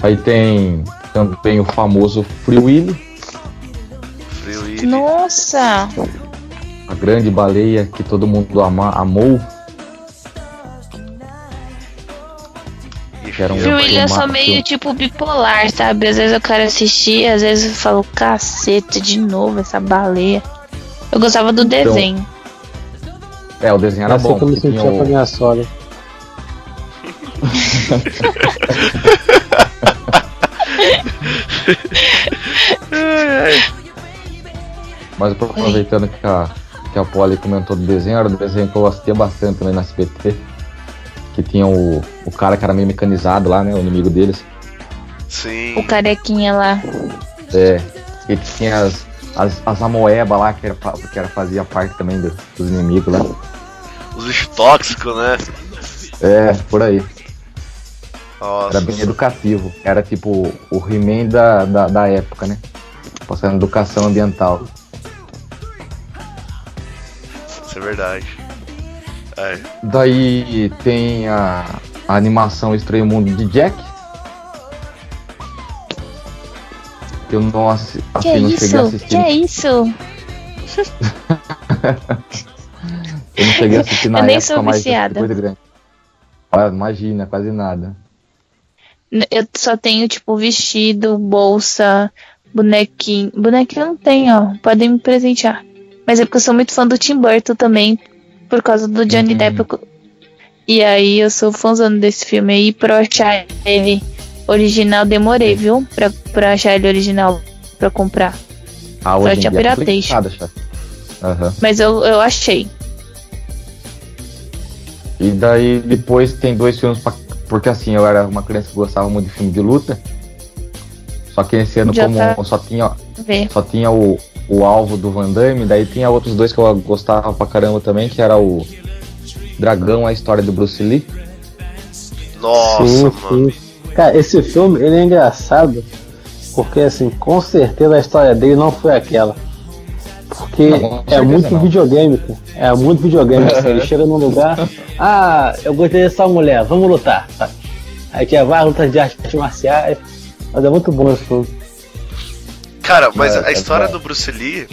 Aí tem também o famoso Free Willy, Frio e. Nossa! A grande baleia que todo mundo ama, amou. era um Willy eu sou filmaço. meio tipo bipolar, sabe? Às vezes eu quero assistir, às vezes eu falo, caceta, de novo essa baleia. Eu gostava do desenho. É, o desenho era Essa bom. que eu tinha sentia com a o- minha sogra. Mas aproveitando que a, que a Polly comentou do desenho, era do desenho que eu assistia bastante também na SBT. Que tinha o, o cara que era meio mecanizado lá, né? O inimigo deles. Sim. O carequinha lá. É. E tinha as, as, as amoeba lá, que, era, que era, fazia parte também do- dos inimigos lá. Os bichos tóxicos, né? É, por aí. Nossa. Era bem educativo. Era tipo o He-Man da, da, da época, né? Passando educação ambiental. Isso é verdade. É. Daí tem a, a animação Estranho Mundo de Jack. Eu não, assi Que assim, não isso? cheguei a assistir. Que isso? Eu não cheguei a assistir na Eu nem época, sou mas viciada. coisa grande. Ah, imagina, quase nada. Eu só tenho, tipo, vestido, bolsa, bonequinho. Bonequinho eu não tenho, ó. Podem me presentear. Mas é porque eu sou muito fã do Tim Burton também, por causa do Johnny Uhum. Depp. E aí eu sou fãzão desse filme aí. Pra eu achar ele original, demorei, viu? Pra, pra achar ele original pra comprar. Ah, hoje em tinha é piratei. chefe. Aham. Mas eu, eu achei. E daí depois tem dois filmes pra... Porque assim, eu era uma criança que gostava muito de filme de luta. Só que esse ano, Já como tá. só tinha, só tinha o, o alvo do Van Damme, daí tinha outros dois que eu gostava pra caramba também, que era o Dragão, a história do Bruce Lee. Nossa, sim, mano. sim. Cara, esse filme ele é engraçado porque assim, com certeza a história dele não foi aquela. Porque Não, é muito não. videogame, cara. É muito videogame. assim, ele chega num lugar, ah, eu gostei dessa mulher, vamos lutar. Tá. Aí tinha várias lutas de artes marciais. Mas é muito bom esse filme. Cara, mas É, a é história do Bruce Lee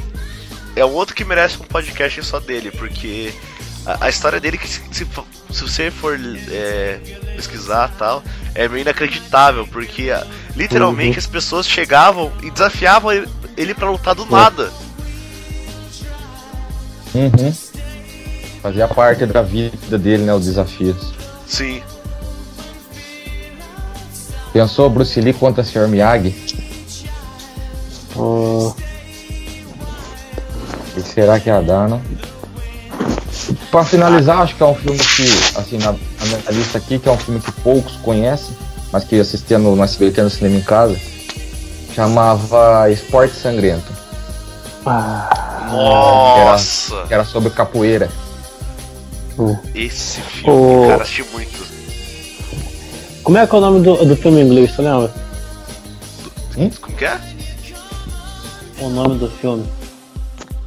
é um outro que merece um podcast só dele, porque a, a história dele, que se, se, se você for é, pesquisar e tal, é meio inacreditável, porque literalmente Uhum. as pessoas chegavam e desafiavam ele, ele pra lutar do nada. Uhum. Fazia parte da vida dele, né? Os desafios. Sim. Pensou Bruce Lee contra Sr. Miyagi? Hum, O que será que ia dar, não? Pra finalizar, acho que é um filme que, assim, na, na minha lista aqui, que é um filme que poucos conhecem, mas que assistia no, no SBT no cinema em casa, chamava Esporte Sangrento, ah, Nossa! que era sobre capoeira. Esse filme, O- cara, assisti muito. como é que é o nome do, do filme em inglês, tu lembra? Como que é? O nome do filme.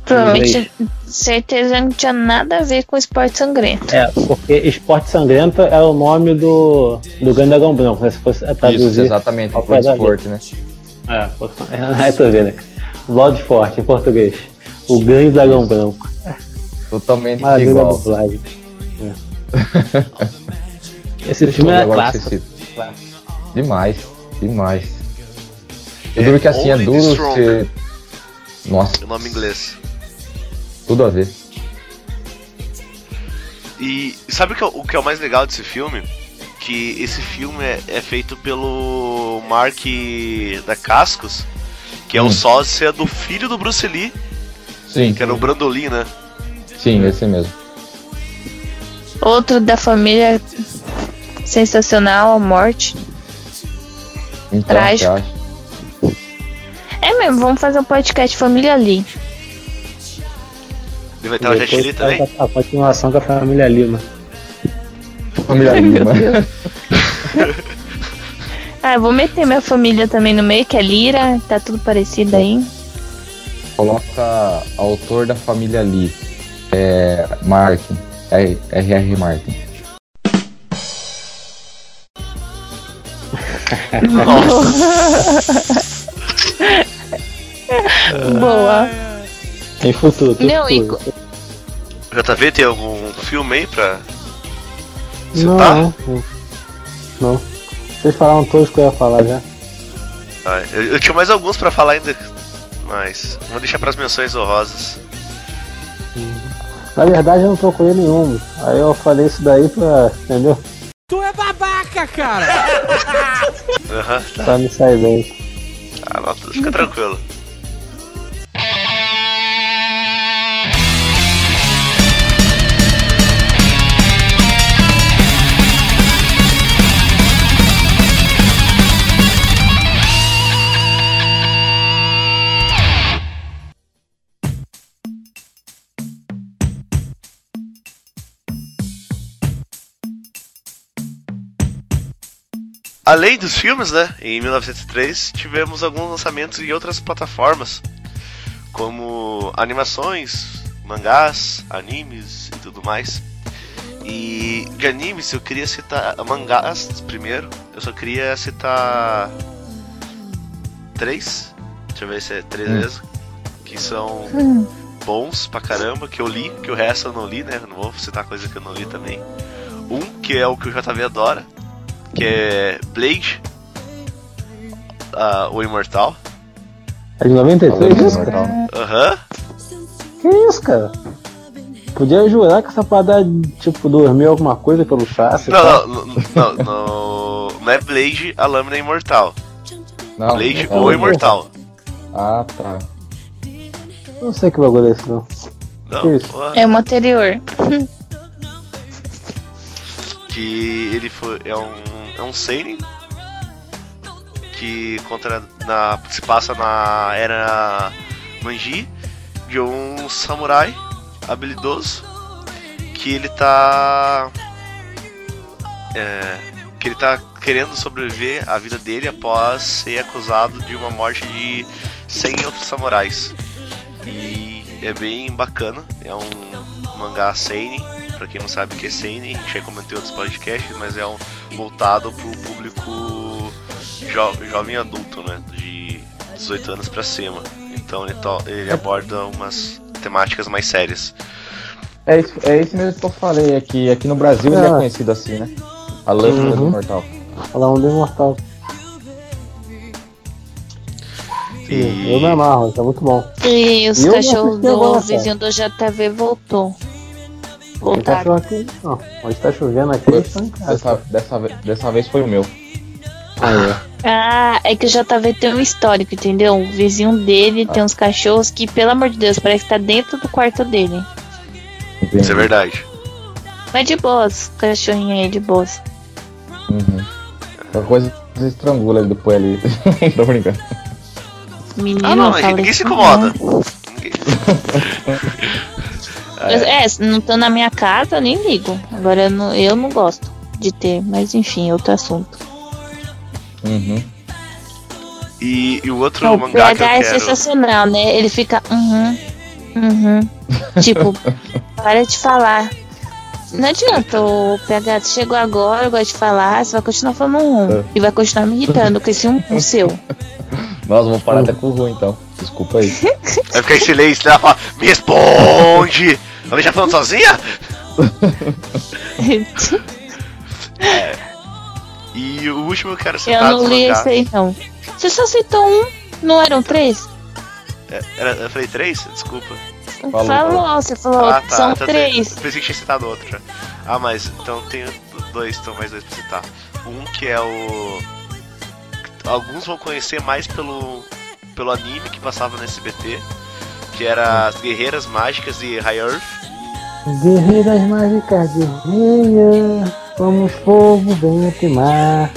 Provavelmente, certeza não tinha nada a ver com esporte sangrento. É, porque Esporte Sangrento é o nome do, do Grande Dragão Branco, né? Se fosse Isso, traduzir. exatamente, ao foi esporte, né? É, é, tu vê, né? Blood Forte, em português. O Grande Dragão Branco. Totalmente Maravilha igual. É. Esse filme é clássico. Demais, demais. É, Eu duro que assim é duro Stronger. ser. Nossa, O nome inglês. tudo a ver. E sabe o que, é, o que é o mais legal desse filme? Que esse filme é, é feito pelo Mark da Cascos, que é o Hum. sósia do filho do Bruce Lee, Sim, que era o Brandolin, né? sim, esse mesmo. Outro da família sensacional, a morte. Então, Trágico. É mesmo, vamos fazer um podcast Família Lee. Ele vai ter uma Jet Li também. a, a continuação com a família Lima. Família Lima. Ah, eu vou meter minha família também no meio, que é Lira, tá tudo parecido aí. Coloca autor da família Lee. É. Martin. É, R.R. Martin. Boa. Tem futuro, tem Não, futuro. JV, tem algum filme aí pra citar? Não, não. Não. Vocês falaram todos que eu ia falar já. Ah, eu, eu tinha mais alguns pra falar ainda, mas vou deixar pras menções honrosas. Na verdade eu não procurei nenhum. Aí eu falei isso daí pra. Entendeu? Aham, tá, Pra me sair bem. tá, não, fica tranquilo. Além dos filmes, né? Em 1903 tivemos alguns lançamentos em outras plataformas, como animações, mangás, animes e tudo mais. E de animes eu queria citar mangás primeiro. Eu só queria citar três. Deixa eu ver se é três Hum. mesmo. Que são bons pra caramba, que eu li, que o resto eu não li, né? Não vou citar coisa que eu não li também. Um que é o que o JV adora, que é Blade, ah, o Imortal. É de 93 isso, cara? Aham. Que isso, cara? Podia jurar que essa parada, tipo, dormiu alguma coisa pelo chassi. Não, não, não, não, não, não é Blade, a lâmina imortal. Não, Blade, é o Imortal. Ah, tá. Não sei que bagulho é esse, não. Não. É o anterior. que ele foi é um é um seinen que contra na se passa na era Manji de um samurai habilidoso que ele tá é, que ele tá querendo sobreviver a vida dele após ser acusado de uma morte de 100 outros samurais. E é bem bacana é um mangá seinen Pra quem não sabe o que é Seinen, a gente já comentou em outros podcasts, mas é um voltado pro público jo- jovem adulto, né? De 18 anos pra cima. Então ele, ele aborda umas temáticas mais sérias. É isso, é isso mesmo que eu falei aqui. Aqui no Brasil ele é Ah. conhecido assim, né? A lâmina do Uhum. Imortal. Falar um do imortal. E Eu me amarro, tá muito bom. E os cachorros do vizinho do JV voltou. Voltaram. cachorro aqui. Não, onde tá chovendo aqui, em casa. Dessa, dessa, ve- dessa vez foi o meu. Aí, ó. Ah, é que o JV tem um histórico, entendeu? O vizinho dele tem uns cachorros que, pelo amor de Deus, parece que tá dentro do quarto dele. isso é verdade. Mas de boas, o cachorrinho aí de boas. Uhum. Qualquer coisa você estrangula ele depois ali. Tô brincando. Menino, Ah não, ninguém se isso incomoda. não. Ninguém- É, se não tô na minha casa, eu nem ligo. Agora eu não, eu não gosto de ter, mas enfim, outro assunto. Uhum. E, e o outro Não, o mangá que eu PH é quero. sensacional, né? Ele fica, uhum, uhum. tipo, para de falar. Não adianta, o PH chegou agora, eu gosto de falar, você vai continuar falando um. É. E vai continuar me irritando com esse um, um seu. Nossa, vou parar até com o ruim então. Desculpa aí. Vai ficar em silêncio, fala, me responde! Ela já falando sozinha? E o último eu quero eu citar não dos li esse aí, não. Você só citou um, não eram três? É, era- eu falei três? Desculpa. Falou, falou, você falou, Ah, tá. são então três. tem- Pensei que tinha citado outro já. Ah, mas então tem dois, então mais dois pra citar. Um que é o. alguns vão conhecer mais pelo, pelo anime que passava no SBT, que era as Guerreiras Mágicas de High Earth. Guerreiras mágicas de Reia, somos fogo, vento e mar.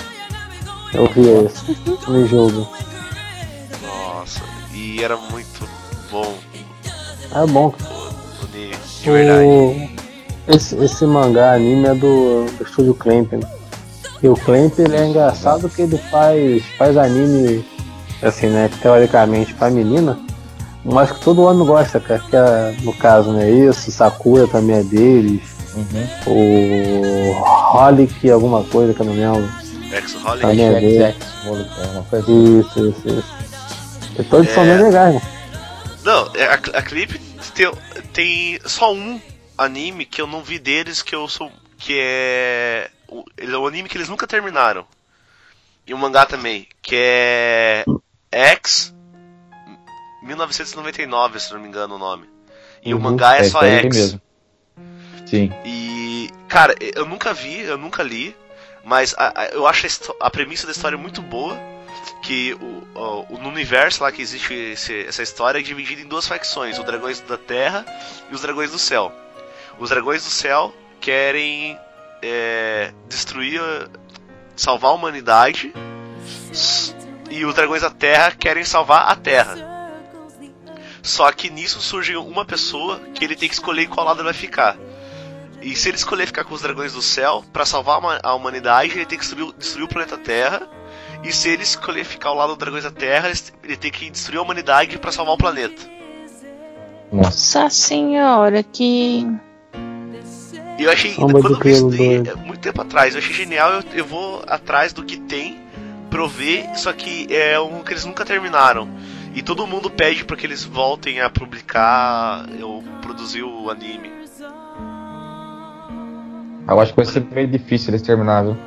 Eu vi esse no jogo. Nossa, e era muito bom. É bom. De, de verdade. O- Esse, esse mangá anime é do, do estúdio Clamp, né? E o Clamp ele é engraçado que ele faz, faz anime, assim, né? Teoricamente pra menina, mas que todo homem gosta, cara. Que é, no caso, né? Isso, Sakura também é deles. Uhum. O Holic, alguma coisa que eu não lembro. Ex-Holic. Também é dele. XX, é uma coisa assim. Isso, isso, isso. E todos são É. bem legais, né? Não, é, a, a Clip tem, tem só um anime que eu não vi deles que eu sou. que é. o- Ele é um anime que eles nunca terminaram. E um mangá também, que é. X 1999, se não me engano o nome. E o Uhum, mangá é, é só aí X. mesmo. Sim. E, cara, eu nunca vi, eu nunca li, mas a- a- eu acho a, a premissa da história muito boa. Que o, o- o- no universo lá que existe esse- essa história é dividida em duas facções: os dragões da terra e os dragões do céu. Os dragões do céu querem é, destruir, salvar a humanidade, e os dragões da terra querem salvar a terra. Só que nisso surge uma pessoa que ele tem que escolher em qual lado ele vai ficar. E se ele escolher ficar com os dragões do céu, pra salvar a huma- a humanidade, ele tem que destruir, o- destruir o planeta Terra. E se ele escolher ficar ao lado dos dragões da Terra, ele- tem que destruir a humanidade pra salvar o planeta. Nossa. Senhora, que. E eu achei, Samba quando eu vi isso daí, é, muito tempo atrás, eu achei genial, eu, eu vou atrás do que tem pra eu ver, só que é um que eles nunca terminaram. E todo mundo pede pra que eles voltem a publicar ou produzir o anime. Eu acho que vai ser meio difícil eles terminar, viu?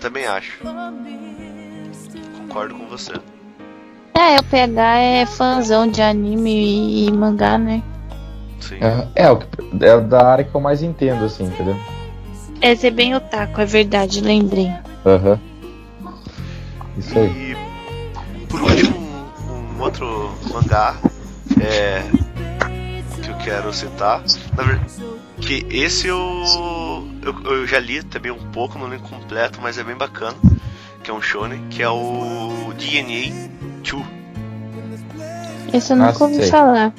Também acho. Concordo com você. É, o PH é fãzão de anime e, mangá, né? Sim. É, é, o que, é da área que eu mais entendo, assim, entendeu? É ser bem otaku, é verdade, lembrei. Aham. Isso aí. E por último, um, outro mangá é, que eu quero citar. Na verdade, que esse eu, eu, eu já li também um pouco, não li completo, mas é bem bacana. Que é um shonen, que é o DNA 2. Esse eu Ah, nunca ouvi sei. falar.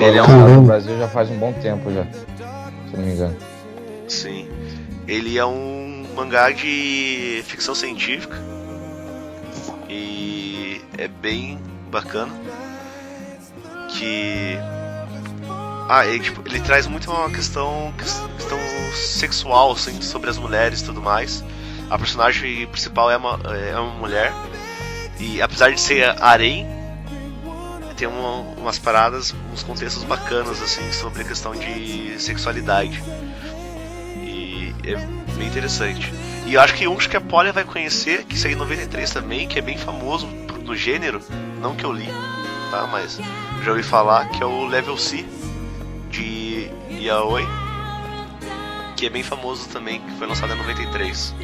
Ele é um no Brasil já faz um bom tempo já. Se não me engano. Sim. Ele é um mangá de ficção científica. E é bem bacana. Que. Ah, ele, tipo, ele traz muito uma questão, questão sexual assim, sobre as mulheres e tudo mais. A personagem principal é uma, é uma mulher. E apesar de ser harém, tem uma- umas paradas, uns contextos bacanas assim sobre a questão de sexualidade. E é bem interessante. E eu acho que um que a Polia vai conhecer, que saiu em 93 também, que é bem famoso no gênero, não que eu li, tá? Mas já ouvi falar, que é o Level C de Yaoi, que é bem famoso também, que foi lançado em 93.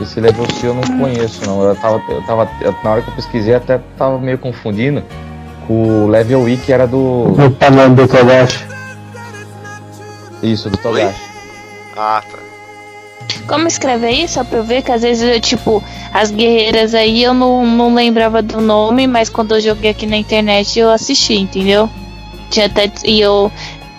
Esse level C eu não conheço, não. Eu tava, eu tava, eu- na hora que eu pesquisei, até tava meio confundindo com o level I que era do. O tamanho do Togashi. Isso, do Togashi. Ah, tá. Como escrever isso? Só pra eu ver que às vezes eu, tipo, as guerreiras aí eu não, não lembrava do nome, mas quando eu joguei aqui na internet eu assisti, entendeu? Tinha até. E eu.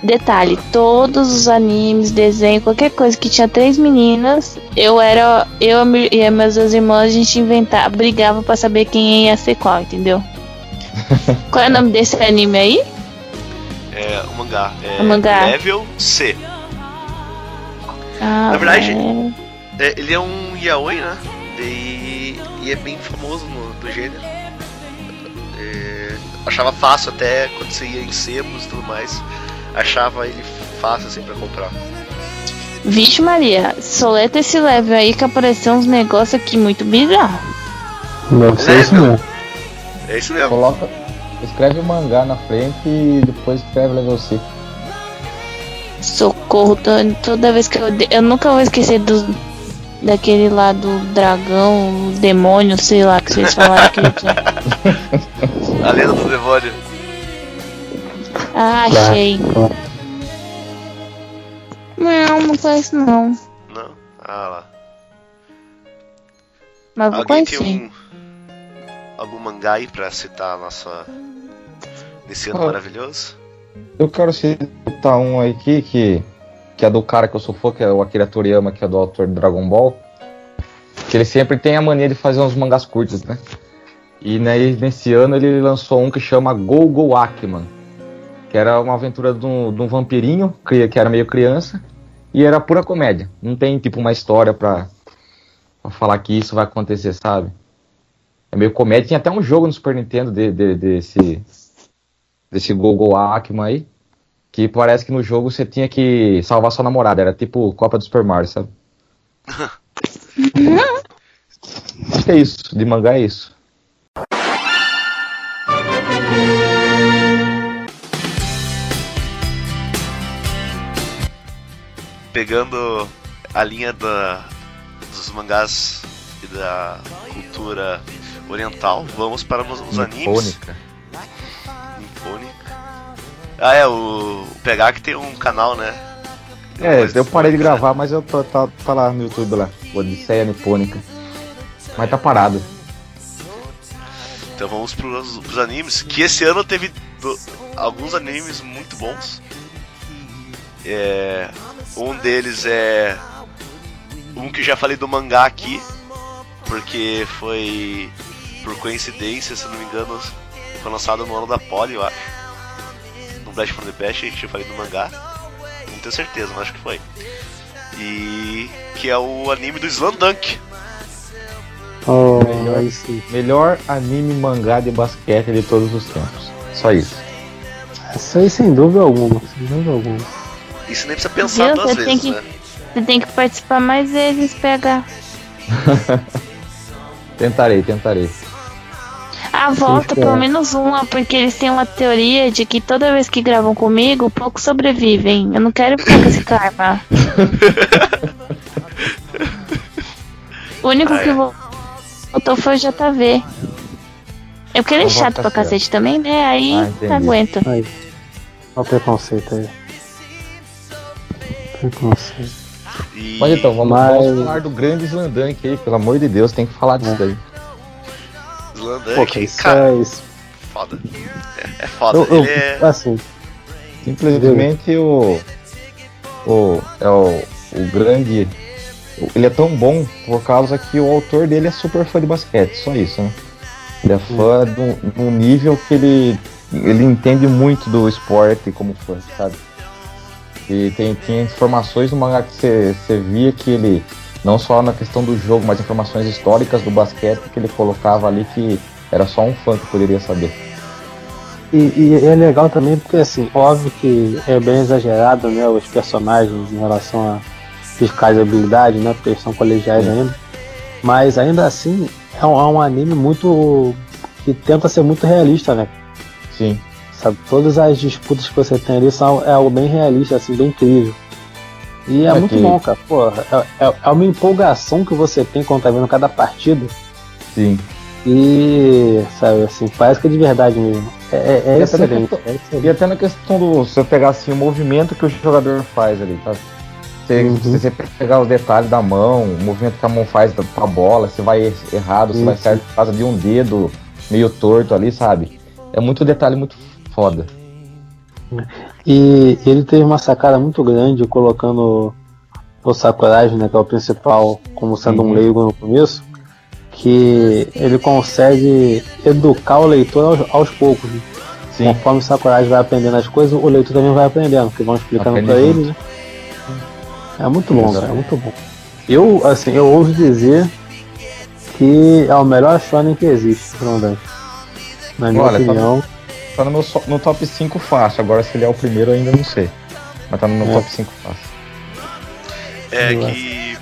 Detalhe, todos os animes, desenho, qualquer coisa que tinha três meninas, eu era. Eu e as minhas duas irmãs, a gente inventava, brigava pra saber quem ia ser qual, entendeu? qual é o nome desse anime aí? É o mangá. É O mangá. Level C. Ah, Na verdade, é. É, ele é um yaoi, né? E, e é bem famoso no, do gênero. É, achava fácil até quando você ia em sebos e tudo mais. Achava ele fácil assim pra comprar. Vixe Maria, soleta esse level aí que apareceu uns negócios aqui muito bizarros. Deve ser isso mesmo. É isso mesmo. Coloca. Escreve o mangá na frente e depois escreve level C. Socorro, to- toda vez que eu. Eu nunca vou esquecer dos, daquele lá do dragão, demônio, sei lá, que vocês falaram que ele tinha. A lenda do demônio. Ah, achei. Não, não conheço não. Não? Ah lá. Mas vou Alguém conhecer. tem um. algum mangá aí pra citar a nossa. Nesse ano Ah. maravilhoso? Eu quero citar um aqui que, que é do cara que eu sou fã, que é o Akira Toriyama, que é do autor de Dragon Ball. Que ele sempre tem a mania de fazer uns mangás curtos, né? E né, nesse ano ele lançou um que chama Go Go Akiman. Que era uma aventura de um, de um vampirinho, que, que era meio criança. E era pura comédia. Não tem tipo uma história pra, pra falar que isso vai acontecer, sabe? É meio comédia. Tinha até um jogo no Super Nintendo de, de- desse, desse Google Akima aí. Que parece que no jogo você tinha que salvar sua namorada. Era tipo Copa do Super Mario, sabe? Acho que é isso. De mangá é isso. Pegando a linha da, dos mangás e da cultura oriental, vamos para os, os animes. Nipônica. Ah, é, o, o PH que tem um canal, né? É, eu parei de gravar, mas eu tô, tá, tá lá no YouTube lá. Odisseia Nipônica. Mas tá parado. Então vamos pros, pros animes, que esse ano teve do- alguns animes muito bons. É, um deles é um que já falei do mangá aqui, porque foi por coincidência, se não me engano, foi lançado no ano da Poly, eu acho. No Blast from the Past, a gente falei do mangá. Não tenho certeza, mas acho que foi. E que é o anime do Slandunk. Oh, Melhor. Melhor anime mangá de basquete de todos os tempos. Só isso. Isso aí sem dúvida alguma. Sem dúvida alguma. Isso nem precisa pensar Viu? duas vezes, que- né? Você tem que participar mais vezes, PH. Tentarei, tentarei. Ah, volta pelo menos uma, porque eles têm uma teoria de que toda vez que gravam comigo, poucos sobrevivem. Eu não quero ficar com esse karma. o único Ah, que vo- voltou foi o JV. É porque ele é chato pra certo. cacete também, né? Aí Ah, não aguento. Aí. Olha o preconceito aí. Preconceito. E... Mas então, vamos, Mas- vamos falar do grande Slandank aí, pelo amor de Deus, tem que falar disso É. daí. Slandunk, Pô, que isso cara, é isso. foda. É, é foda. Eu, eu, Ele é... assim, Simplesmente o. O. É o, o grande. Ele é tão bom por causa que o autor dele é super fã de basquete, só isso, né? Ele é fã do, do nível que ele. Ele entende muito do esporte como fã, sabe? E tem, tinha informações no mangá que você você via que ele, não só na questão do jogo, mas informações históricas do basquete que ele colocava ali que era só um fã que poderia saber. E, e é legal também porque, assim, óbvio que é bem exagerado, né, os personagens em relação a fiscais de habilidade, né, porque eles são colegiais Sim. ainda. Mas ainda assim, é um, é um anime muito. que tenta ser muito realista, né? Sim. Sabe? Todas as disputas que você tem ali são é algo bem realista, assim, bem incrível. E é, É muito que- bom, cara. Pô, é, é, é uma empolgação que você tem quando tá vendo cada partida. Sim. E, sabe, assim, parece que é de verdade mesmo. É, é, é E até na excelente. questão- é E excelente. até na questão do. Se você pegar assim o movimento que o jogador faz ali, tá? Você, Uhum. se você pegar os detalhes da mão, o movimento que a mão faz com a bola, se vai errado, se vai certo por causa de um dedo meio torto ali, sabe? É muito detalhe muito foda. E ele teve uma sacada muito grande colocando o Sakuragi, né, que é o principal, como sendo um Uhum. leigo no começo, que ele consegue educar o leitor aos, aos poucos. né? Sim. Conforme o Sakuragi vai aprendendo as coisas, o leitor também vai aprendendo, porque vão explicando junto. ele, né? É muito bom, cara, é muito bom. Eu, assim, eu ouso dizer que é o melhor shonen que existe, Rondante. Na minha Olha, tá- opinião. Tá no, meu, so- no top 5 fácil. Agora se ele é o primeiro eu ainda não sei. Mas tá no meu É. top 5 fácil. É que.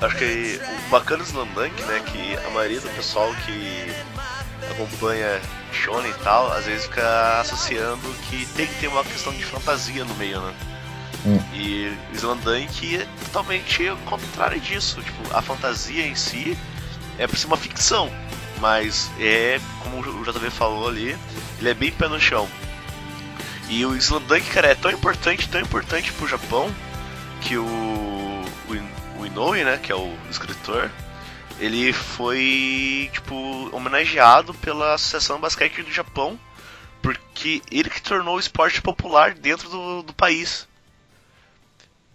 Acho que o bacana do Slamdunk, né? Que a maioria do pessoal que acompanha Shonen e tal, às vezes fica associando que tem que ter uma questão de fantasia no meio, né? Hum. E Slandank é totalmente o contrário disso. Tipo, a fantasia em si é por ser uma ficção, mas é, como o JV falou ali, ele é bem pé no chão. E o Slandunk, cara, é tão importante, tão importante pro Japão, que o, o, o Inoue, né, que é o escritor, ele foi, tipo, homenageado pela Associação de Basquete do Japão, porque ele que tornou o esporte popular dentro do, do país.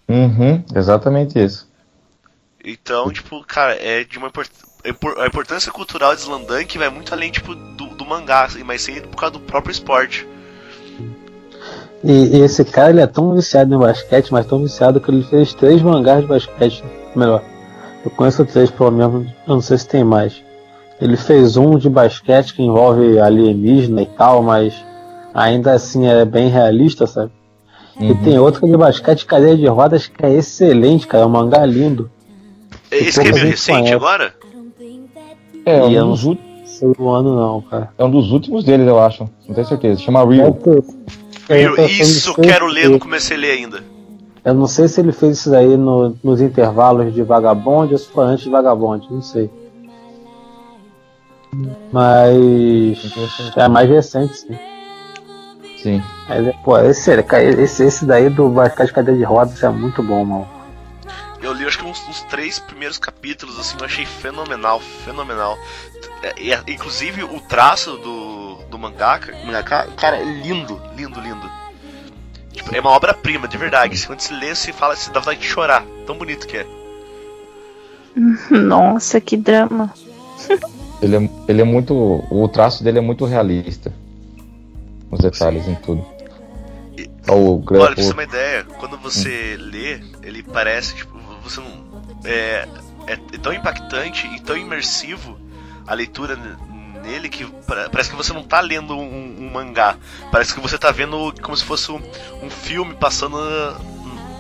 Uhum, exatamente isso. Então, tipo, cara, é de uma import- a impor- a importância cultural de Slandunk vai muito além, tipo, do, do mangá, mas sim por causa do próprio esporte. E, e esse cara ele é tão viciado em basquete, mas tão viciado que ele fez três mangás de basquete. Melhor, eu conheço três pelo menos, eu não sei se tem mais. Ele fez um de basquete que envolve alienígena e tal, mas ainda assim é bem realista, sabe? E Uhum. tem outro que é de basquete de cadeia de rodas que é excelente, cara, é um mangá lindo. Esse que é meio recente conhece. agora? É, E um não dos, ú- sei o ano não, cara. é um dos últimos deles, eu acho. Não tenho certeza. Chama Real. Eu- isso quero ler, não comecei a ler ainda. Eu não sei se ele fez isso daí no- nos intervalos de Vagabond ou se foi antes de Vagabond, não sei. Mas é mais recente, sim. Sim. Mas, é, pô, esse, esse, esse daí do basquete de cadeia de rodas é muito bom, mano. Eu li acho que uns, uns três primeiros capítulos, assim, eu achei fenomenal, fenomenal. É, e, é, inclusive o traço do, do mangaka, mangaka, cara, é lindo, lindo, lindo. Tipo, é uma obra-prima, de verdade. Quando se lê, se fala, se dá vontade de chorar. Tão bonito que é. Nossa, que drama. Ele é, ele é muito. O traço dele é muito realista. Os detalhes em tudo. E- O, Olha, pra você ter uma ideia, quando você lê, ele parece, tipo, você não. É, é, é tão impactante e tão imersivo a leitura nele que pa- parece que você não tá lendo um, um mangá. Parece que você tá vendo como se fosse um, um filme passando na,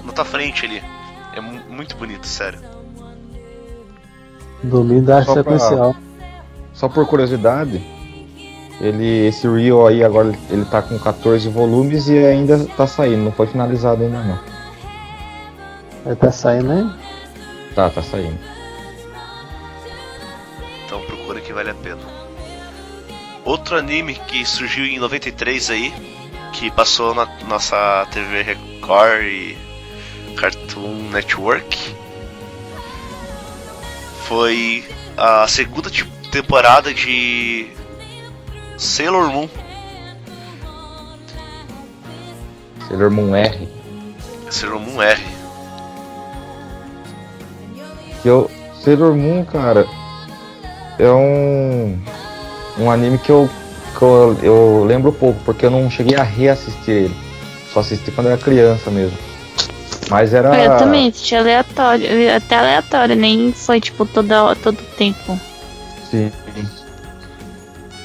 na tua frente ali. É mu- muito bonito, sério. Domínio da arte sequencial. Só por curiosidade, ele, esse Rio aí agora ele tá com 14 volumes e ainda tá saindo, não foi finalizado ainda não. Vai tá saindo aí? Tá, tá saindo. Então procura que vale a pena. Outro anime que surgiu em 93 aí, que passou na nossa TV Record e Cartoon Network, foi a segunda te- temporada de Sailor Moon. Sailor Moon R. Sailor Moon R. Que eu, Sailor Moon, cara, é um, um anime que eu, que eu, eu lembro pouco, porque eu não cheguei a reassistir ele. Só assisti quando era criança mesmo. Mas era. Eu também assisti aleatório, até aleatório, nem foi tipo toda, todo tempo. Sim.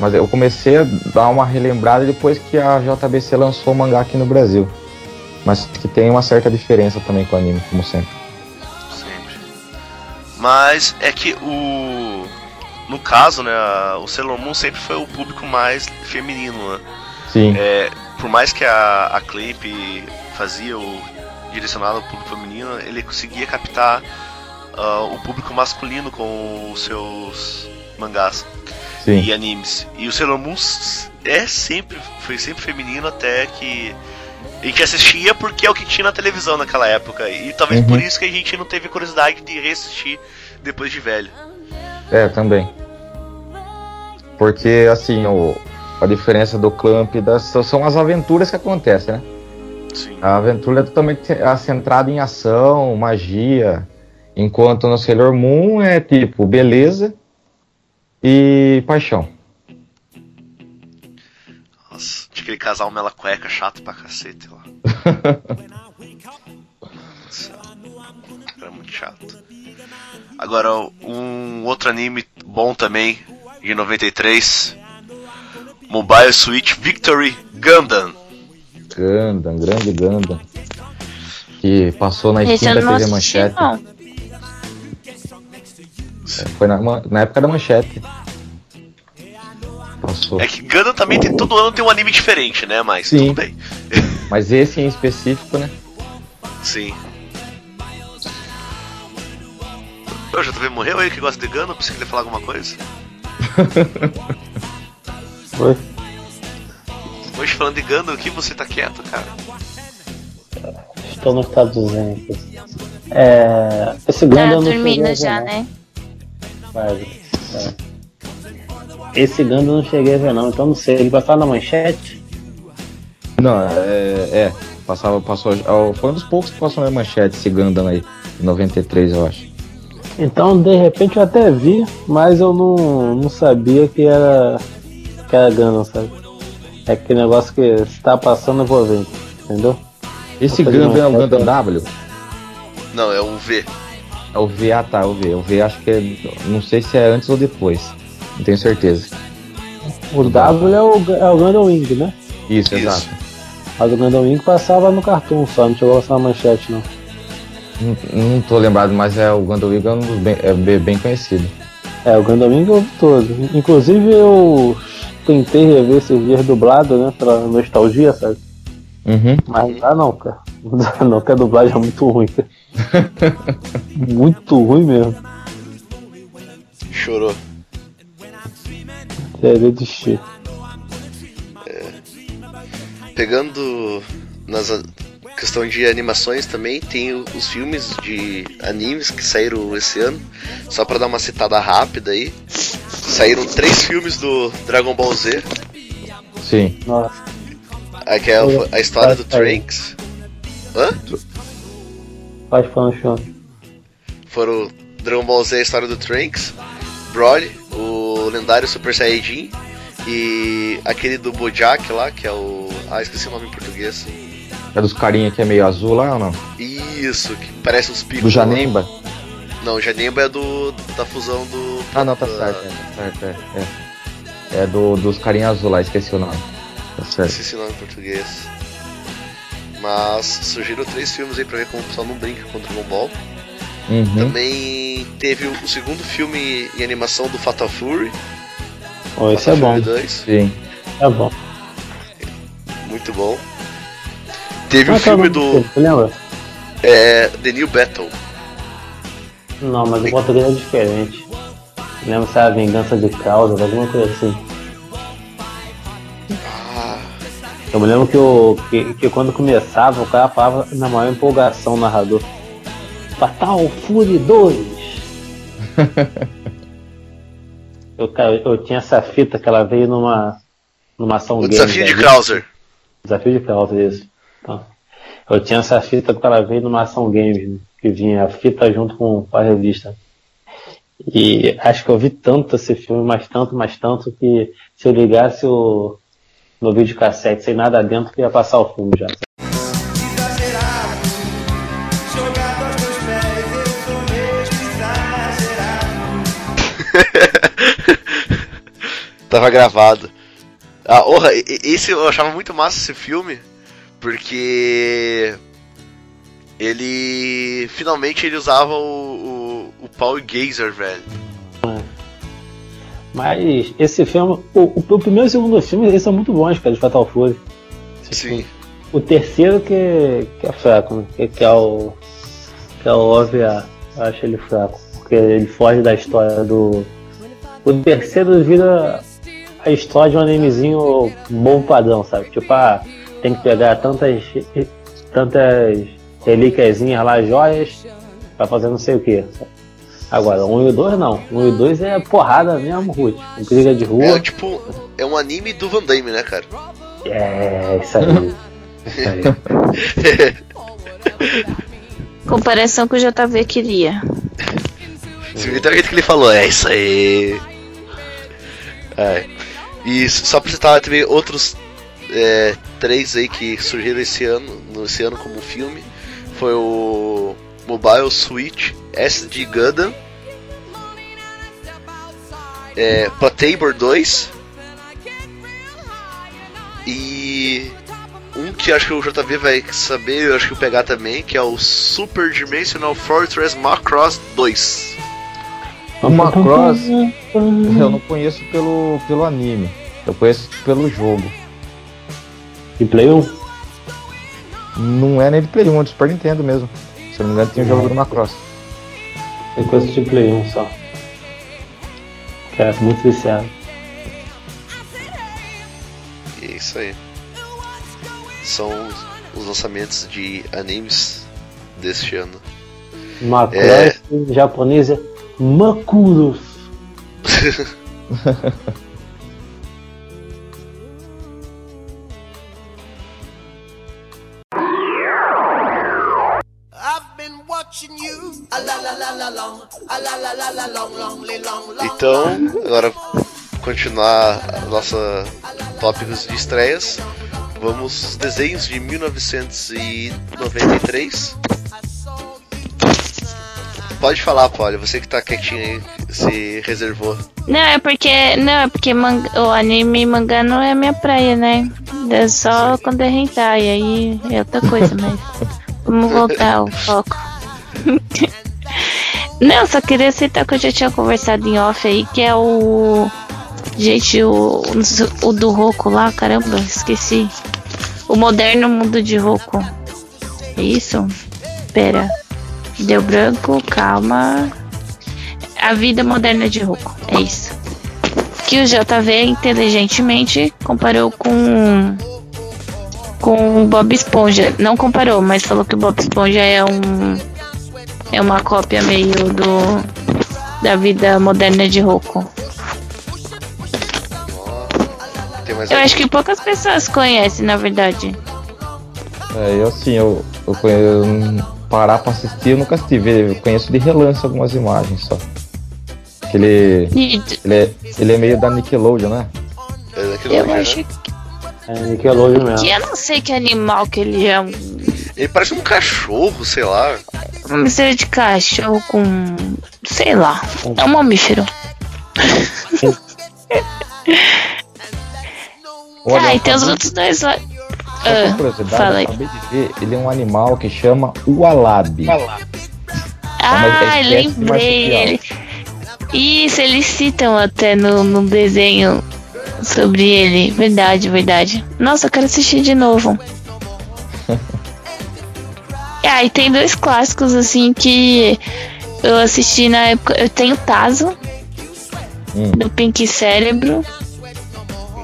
Mas eu comecei a dar uma relembrada depois que a JBC lançou o mangá aqui no Brasil. Mas que tem uma certa diferença também com o anime, como sempre. Sempre. Mas é que o. No caso, né, o Sailor Moon sempre foi o público mais feminino, né? Sim. É, por mais que a, a Clamp fazia o direcionado ao público feminino, ele conseguia captar ah, o público masculino com os seus mangás Sim. e animes. E o Sailor Moon é sempre, foi sempre feminino até que a gente assistia porque é o que tinha na televisão naquela época. E talvez Uhum. por isso que a gente não teve curiosidade de reassistir depois de velho. É, também. Porque, assim, o, a diferença do Clamp e das, são as aventuras que acontecem, né? Sim. A aventura é totalmente centrada em ação, magia. Enquanto no Sailor Moon é tipo beleza e paixão. Tinha aquele casal mela cueca chato pra cacete lá. Era muito chato. Agora, um outro anime bom também, de 93. Mobile Suit Victory Gundam. Gundam, grande Gundam. Que passou na eu da TV Manchete. não. Foi na, na época da Manchete. Passou. É que Gundam também tem todo ano tem um anime diferente, né? Mas Sim. tudo bem. Mas esse em específico, né? Sim. O JV morreu aí que gosta de Gundam? Pensei que ele ia falar alguma coisa. Oi? Hoje falando de Gundam aqui, você tá quieto, cara? Estou no estado zen aqui. É, esse Gundam Tá cheguei a dormindo já, né? Quase. É. Esse Gundam eu não cheguei a ver não, então não sei. Ele passava na manchete? Não, é. é passava, passou. ó, Foi um dos poucos que passou na manchete esse Gundam aí. Em 93, eu acho. Então de repente eu até vi, mas eu não, não sabia que era. que era Gundam, sabe? É aquele negócio que se tá passando eu vou ver, entendeu? Esse Gundam é o Gundam. W? Não, é o V. É o V, ah tá, o V. O V acho que é. Não sei se é antes ou depois. Não tenho certeza. O W é o, é o Gundam Wing, né? Isso, Isso. exato. Mas o Gundam Wing passava no cartoon só, não chegou a passar na manchete não. Não, não tô lembrado, mas é o Gundam Wing é, um dos bem, é bem, conhecido. É, o Gundam Wing eu vi todo. Inclusive eu tentei rever esses dias dublado, né? Pra nostalgia, sabe? Uhum. Mas não dá não, cara. Não dá não, que a dublagem é muito ruim, cara. muito ruim mesmo. Chorou. Querer desistir. Pegando nas questão de animações também, tem os filmes de animes que saíram esse ano. Só pra dar uma citada rápida aí. Saíram três filmes do Dragon Ball Z. Sim. Nossa, Aí que é a, a história do Trunks. Hã? pode falar no chão. Foram Dragon Ball Z, a história do Trunks, Broly, o lendário Super Saiyajin e aquele do Bojack lá, que é o. Ah, esqueci o nome em português. É dos carinha que é meio azul lá ou não? Isso, que parece uns picos. Do Janemba? Não, o Janemba é do. da fusão do. Ah não, tá da- certo, é, tá certo, é. É, é do, dos carinha azul lá, esqueci o nome. Tá certo. Esqueci o nome em português. Mas surgiram três filmes aí pra ver como o pessoal não brinca com Dragon Ball. Uhum. Também teve o, o segundo filme em animação do Fatal Fury. Oh, esse é Fatal bom. Fury 2. Sim. É bom. Muito bom. Teve Ah, o tá, filme não, do Você lembra? é, The New Battle. Não, mas o português é diferente. Lembra se era a vingança de causa, alguma coisa assim. Ah, Eu me lembro que, o, que, que quando começava, o cara falava na maior empolgação o narrador. Fatal Fury 2! eu, eu tinha essa fita que ela veio numa, numa ação o game, desafio de? Krauser. Desafio de causa, isso. Então, eu tinha essa fita que ela veio numa ação games, né? que vinha a fita junto com a revista. E acho que eu vi tanto esse filme, mais tanto, mais tanto, que se eu ligasse o, no videocassete sem nada dentro, que ia passar o filme já. Tava gravado. Ah, orra, esse eu achava muito massa esse filme, porque ele finalmente ele usava o, o, o Power Gazer, velho. Mas esse filme, o, o, o primeiro e o segundo filme, eles são muito bons, cara, de Fatal Fury. Sim. O terceiro que, que é fraco, né? Que, que é o. Que é o OVA. Eu acho ele fraco. Porque ele foge da história do. O terceiro vira a história de um animezinho bom padrão, sabe? Tipo, ah, tem que pegar tantas. tantas relíquiazinhas lá, joias, pra fazer não sei o que. Agora, um e o dois não. Um e dois é porrada mesmo, Ruth. Briga de É rua. tipo, é um anime do Van Damme, né, cara? É, isso aí. Isso aí. Comparação que o JV queria. Até o que ele falou, é isso aí. É. E só pra citar também outros é, três aí que surgiram esse ano, esse ano como filme, foi o Mobile Suit SD Gundam, é, Platabor 2 e um que acho que o JV vai saber, eu acho que eu pegar também, que é o Super Dimensional Fortress Macross 2. O Macross eu não conheço pelo, pelo anime. Eu conheço pelo jogo. E Play 1? Não é nem de Play 1, é de Super Nintendo mesmo. Se eu não me engano, tinha o jogo do Macross. Tem coisa de Play 1 só. Cara, muito viciado. E é isso aí. São os lançamentos de animes deste ano. Macross É. em japonês é Makuros. Então, agora continuar nossa tópicos de estreias. Vamos aos desenhos de 1993. Pode falar, Polly, você que tá quietinho aí, se reservou. Não, é porque. Não, é porque manga, o anime e mangá não é minha praia, né? É só quando é hentai, aí é outra coisa, mas. Vamos voltar ao foco. não, só queria citar que eu já tinha conversado em off aí, que é o. Gente, o, o do Roku lá, caramba, esqueci. O moderno mundo de Roku. É isso? Pera. Deu branco, calma. A vida moderna de Roku. É isso. Que o JV inteligentemente comparou com com Bob Esponja. Não comparou, mas falou que o Bob Esponja é um é uma cópia meio do da vida moderna de Roku. Eu acho que poucas pessoas conhecem, na verdade. É, eu assim, eu, eu conheço, parar pra assistir, eu nunca assisti, eu conheço de relance algumas imagens só. Que ele, E ele, é, ele é meio da Nickelodeon, né? É eu né? acho que É Nickelodeon mesmo. eu não sei que animal que ele é. Ele parece um cachorro, sei lá. uma mistura de cachorro com. sei lá. É um mamífero. Olha, ah, eu e tem os outros dois lá. Ah, fala eu aí. acabei de ver, ele é um animal que chama Ualabi. Ah, uma espécie lembrei. Ele... Isso, eles citam até no, no desenho sobre ele. Verdade, verdade. Nossa, eu quero assistir de novo. Ah, e tem dois clássicos assim que eu assisti na época. Eu tenho Tazo, Hum, do Pink Cérebro.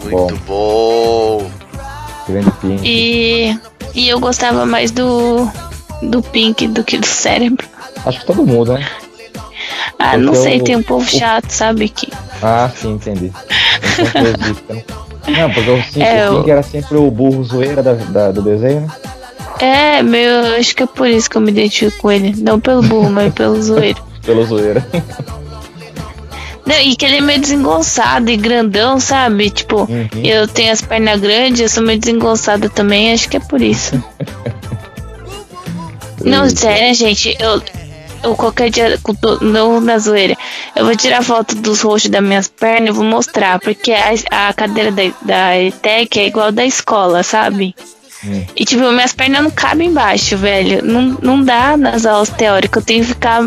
Muito bom. grande pin. E, e eu gostava mais do, do Pink do que do Cérebro. Acho que todo mundo, né? Ah, não Porque sei, o- tem um povo chato, sabe? Que Ah, sim, entendi. Né? Não, porque o, É, o o- Pink era sempre o burro zoeira da, da- do desenho, né? É, meu, acho que é por isso que eu me identifico com ele. Não pelo burro, mas pelo zoeiro. Pelo zoeira. Não, e que ele é meio desengonçado e grandão, sabe? Tipo, Uhum. eu tenho as pernas grandes, eu sou meio desengonçada também, acho que é por isso. Não, sério, gente, eu, eu qualquer dia, não na zoeira, eu vou tirar foto dos rostos das minhas pernas e vou mostrar, porque a, a cadeira da, da ETEC é igual da escola, sabe? Hum. E tipo, minhas pernas não cabem embaixo, velho. Não, não dá nas aulas teóricas, eu tenho que ficar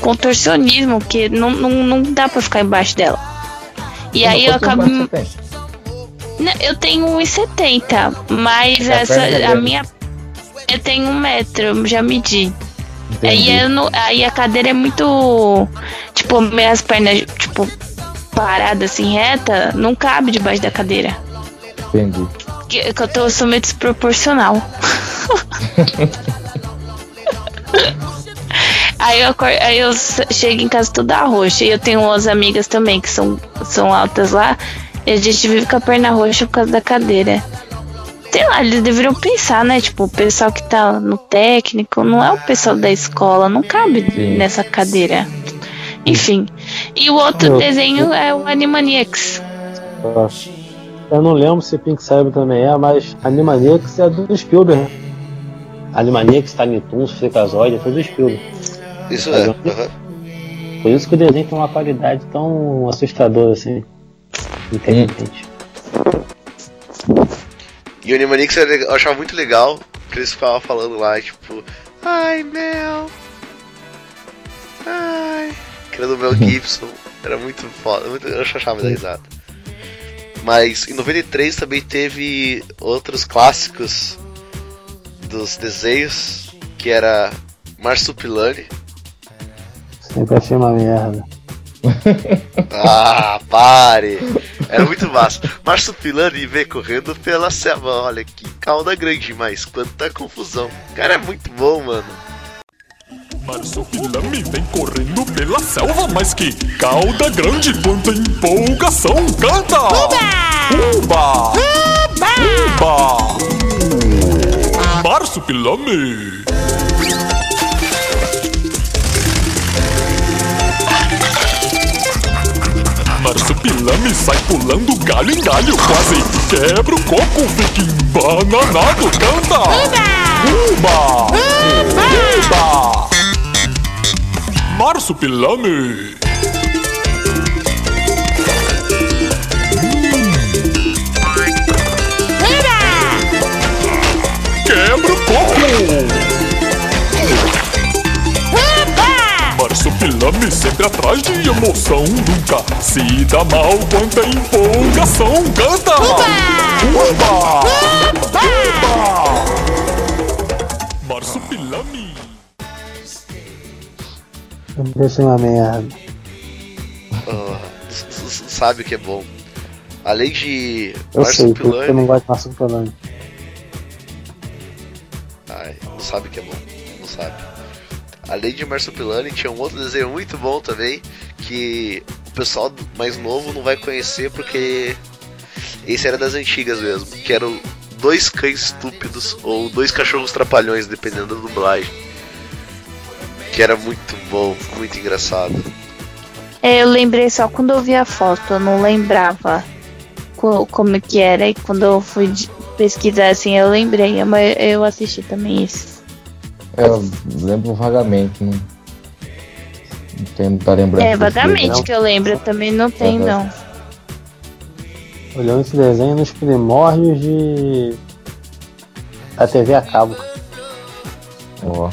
contorcionismo, porque não, não, não dá pra ficar embaixo dela. E aí eu acabo. Não, eu tenho 1,70, mas A essa, é a grande. minha. Eu tenho um metro, eu já medi. Entendi. Aí, eu não, aí a cadeira é muito. Tipo, minhas pernas, tipo, paradas assim, reta, não cabe debaixo da cadeira. Entendi. Que, que eu, tô, eu sou meio desproporcional. aí, eu, aí eu chego em casa toda roxa. E eu tenho umas amigas também que são, são altas lá. E a gente vive com a perna roxa por causa da cadeira. Sei lá, eles deveriam pensar, né? Tipo, o pessoal que tá no técnico não é o pessoal da escola, não cabe Sim. nessa cadeira. Enfim. E o outro Eu- desenho é o Animaniacs. Eu não lembro se Pink Cérebro também é, mas Animaniacs é do Spielberg. né? Animaniacs, Tiny Toons, Freakazoid, é tudo do Spielberg. Isso é. aham. Por isso que o desenho tem uma qualidade tão assustadora assim. Inteligente. E o Animanix era legal- eu achava muito legal que eles ficavam falando lá, tipo, ai Mel, ai, que era do Mel Gibson, era muito foda, muito, eu achava da risada. Mas em 93 também teve outros clássicos dos desenhos, que era Marsupilame. Sempre achei uma merda. Ah, pare! Era muito massa. Marsupilame vem correndo pela selva. Olha que cauda grande, mas quanta confusão. O cara é muito bom, mano. Marsupilame vem correndo pela selva, mas que cauda grande, quanta empolgação! Canta! Uba! Uba! Marsupilame! Marsupilame sai pulando galho em galho, quase quebra o coco, fica embananado, canta! Uba! Uba! Marsupilame! Quebra o coco! Marsupilame sempre atrás de emoção Nunca se dá mal quanta empolgação Canta! Uba! Uba! Marsupilame! Achei uma merda. S- sabe o que é bom. Além de Eu sei, porque eu não gosto de Marsupilame. Ai, não sabe o que é bom. Não sabe. Além de Marsupilame, tinha um outro desenho muito bom também. Que o pessoal mais novo não vai conhecer porque esse era das antigas mesmo. Que eram dois cães estúpidos ou dois cachorros trapalhões, dependendo da dublagem. Que era muito bom, muito engraçado. É, eu lembrei só quando eu vi a foto, eu não lembrava co- como que era. E quando eu fui pesquisar assim, eu lembrei. Mas eu assisti também isso. Eu lembro vagamente, não, não tenho muita lembrança. É, vagamente que eu lembro, eu também não tem, não. Olhando esse desenho nos primórdios de. da TV a cabo. Ó,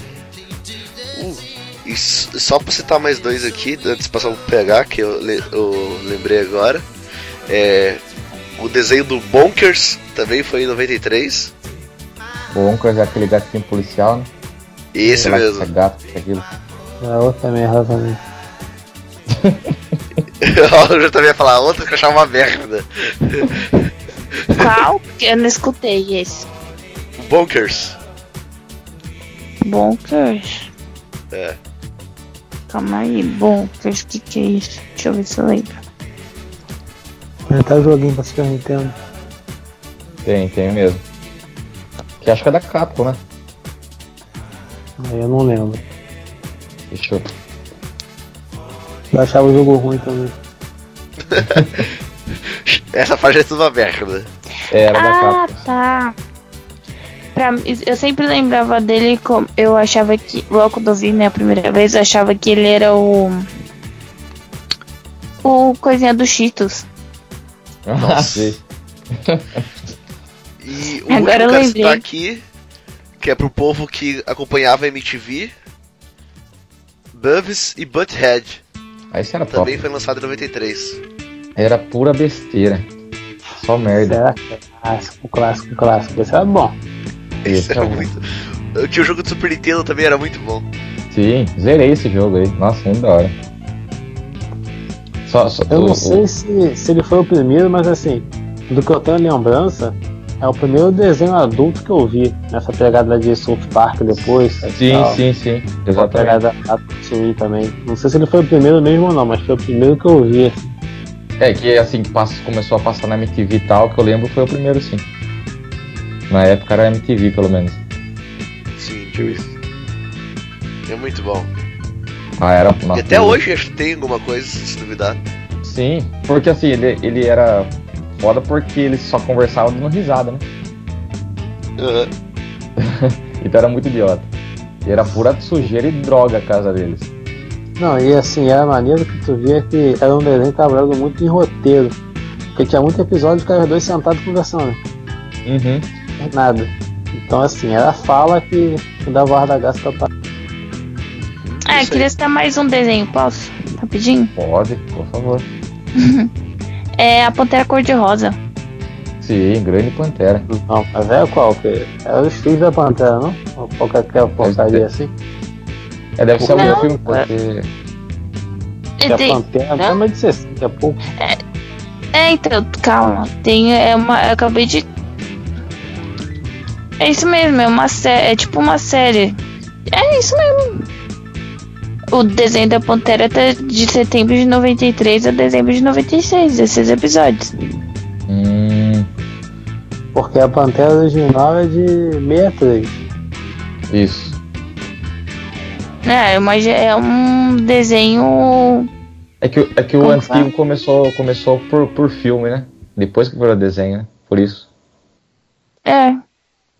E só pra citar mais dois aqui, antes de passar pro PH, que eu, le- eu lembrei agora. É, o desenho do Bonkers também foi em 93. o Oncas é aquele gatinho policial, né? Esse lá mesmo. É gato, é aquilo. É outra merda também. eu já também ia falar outro que eu achava uma merda. Qual? Eu não escutei esse. Bonkers. Bonkers. É. Calma aí, Bonkers, que que é isso? Deixa eu ver se eu lembro. Tem até joguinho pra Super Nintendo. Tem, tem mesmo. Que acho que é da Capcom, né? Aí eu não lembro. Deixa eu. Eu achava o jogo ruim também. Essa parte é tudo uma merda. É, era da Ah, Capcom. tá. Pra, eu sempre lembrava dele como. Eu achava que. Logo quando eu vi, né, a primeira vez, eu achava que ele era o. O coisinha do Cheetos. Ah, sei. E o Agora eu lembrei. citar aqui, que é pro povo que acompanhava a MTV, Bubs e Butthead. Aí isso era Também top. foi lançado em 93. Era pura besteira. Só Esse merda. era clássico, clássico, clássico. Esse era bom. Esse Esse era é muito. Tinha o jogo do Super Nintendo também, era muito bom. Sim, zerei esse jogo aí. Nossa, muito da hora. Só, só, Eu o- não o- sei se, se ele foi o primeiro, mas assim, do que eu tenho lembrança, é o primeiro desenho adulto que eu vi nessa pegada de South Park depois. Sim, tal. sim, sim. Exatamente. pegada Tatooine também. Não sei se ele foi o primeiro mesmo ou não, mas foi o primeiro que eu vi. É que assim que passa- começou a passar na MTV e tal, que eu lembro foi o primeiro sim. Na época era MTV pelo menos. Sim, tinha isso. É muito bom. Ah, era. E nossa, até eu- hoje acho que tem alguma coisa, se duvidar. Sim, porque assim, ele, ele era foda porque ele só conversava dando risada, né? Aham. Então era muito idiota. E era pura sujeira e droga a casa deles. Não, e assim, era maneiro que tu via que era um desenho trabalhado muito em roteiro. Porque tinha muito episódio que os dois sentados conversando, Uhum. Nada. Então assim, era a fala que, que dava o ar da graça pra Ah, eu queria citar mais um desenho, posso? Rapidinho? Pode, por favor. É a Pantera Cor-de-Rosa. Sim, Grande Pantera. Não, mas é qual? Que é os filhos da Pantera, não? Ou qualquer porcaria assim? É, deve ser algum filme, porque. Que a Tem- Pantera não? é mais de 60 é pouco. É, então, calma. Tem, é uma, eu acabei de. É isso mesmo, é uma série. É tipo uma série. É isso mesmo. O desenho da Pantera tá de setembro de 93 a dezembro de 96, esses episódios. Hum, Porque a Pantera original é de 63. isso. É, é uma, é um desenho. É que, é que o Como antigo fala? começou, começou por, por filme, né? Depois que virou desenho, né? Por isso. É.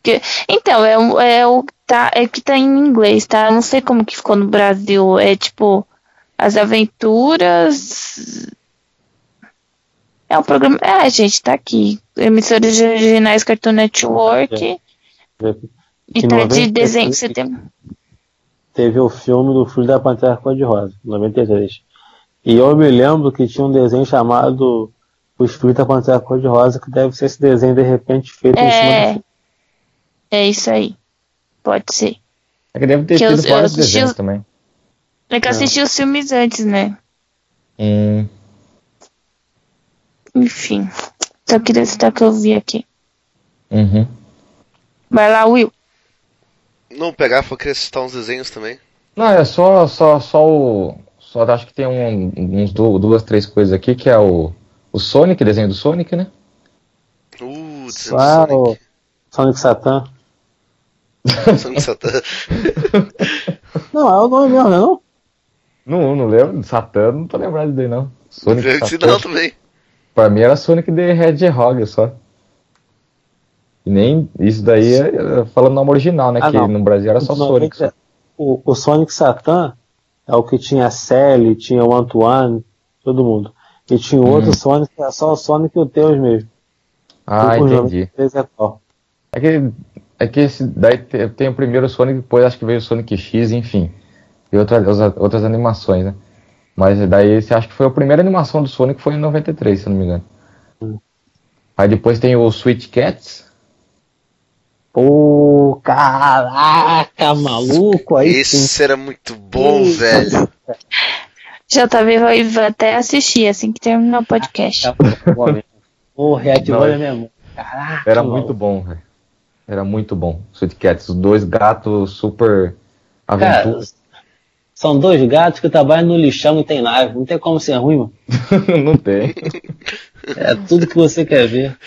Que- então, é, o- é o tá, é que tá em inglês, tá? Eu não sei como que ficou no Brasil. É tipo As Aventuras. É um programa. É, gente, tá aqui. Emissoras originais Cartoon Network. E Que tá de 93 desenho de setembro. Teve o filme do Filho da Pantera Cor-de-Rosa, 93. E eu me lembro que tinha um desenho chamado O Espírito da Pantera Cor-de-Rosa, que deve ser esse desenho de repente feito em cima do É. É isso aí. Pode ser. É que deve ter Que eu- tido eu vários assisti os- também. É que eu Não. assisti os filmes antes, né? Hum, Enfim. Só queria citar que eu vi aqui. uhum. Vai lá, Will. Não pegar, foi querer citar uns desenhos também. Não, é só, só, só o. Só acho que tem um- uns du- duas, três coisas aqui, que é o, o Sonic, desenho do Sonic, né? Uh, desenho do Ah, o Sonic. Sonic Satan. Sonic Satan. Não, é o nome mesmo, né? Não? Não, não lembro. Satã, não tô lembrado daí não. Sonic de Satã. não também. Pra mim era Sonic the Hedgehog só. E nem. Isso daí é é falando no nome original, né? Ah, que não. no Brasil era só Não, Sonic. é- Só. O, o Sonic Satan é o que tinha a Sally, tinha o Antoine, todo mundo. E tinha o outro Hum. Sonic, que era só o Sonic e o Tails mesmo. Ah, O entendi. 93 é? É que, é que esse daí te- tem o primeiro Sonic, depois acho que veio o Sonic X, enfim. E outra, as- outras animações, né? Mas daí você acha que foi a primeira animação do Sonic foi em 93, se eu não me engano. Aí depois tem o Sweet Cats. Pô, caraca, maluco, aí sim. Esse era muito bom, velho. JV vai até assistir assim que terminar o podcast. Pô, reativou Não, a memória. Caraca, Era maluco. muito bom, velho. Era muito bom. Sweet Cats, os dois gatos super Cara, aventura. são dois gatos que trabalham no lixão não tem live. Não tem como ser ruim, mano. não tem. É tudo que você quer ver.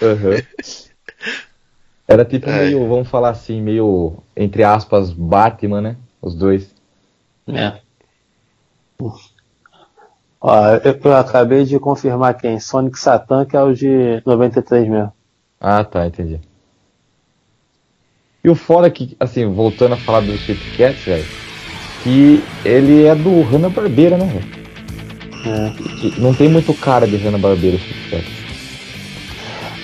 Aham. Era tipo É. meio, vamos falar assim, meio, entre aspas, Batman, né? Os dois. É. Ó, eu, eu acabei de confirmar quem? Sonic Satan, que é o de 93 mesmo. Ah, tá, entendi. E o foda é que, assim, voltando a falar do Sweet Cats, velho, que ele é do Hanna-Barbera, né, velho? É. Não tem muito cara de Hanna-Barbera o Sweet Cats.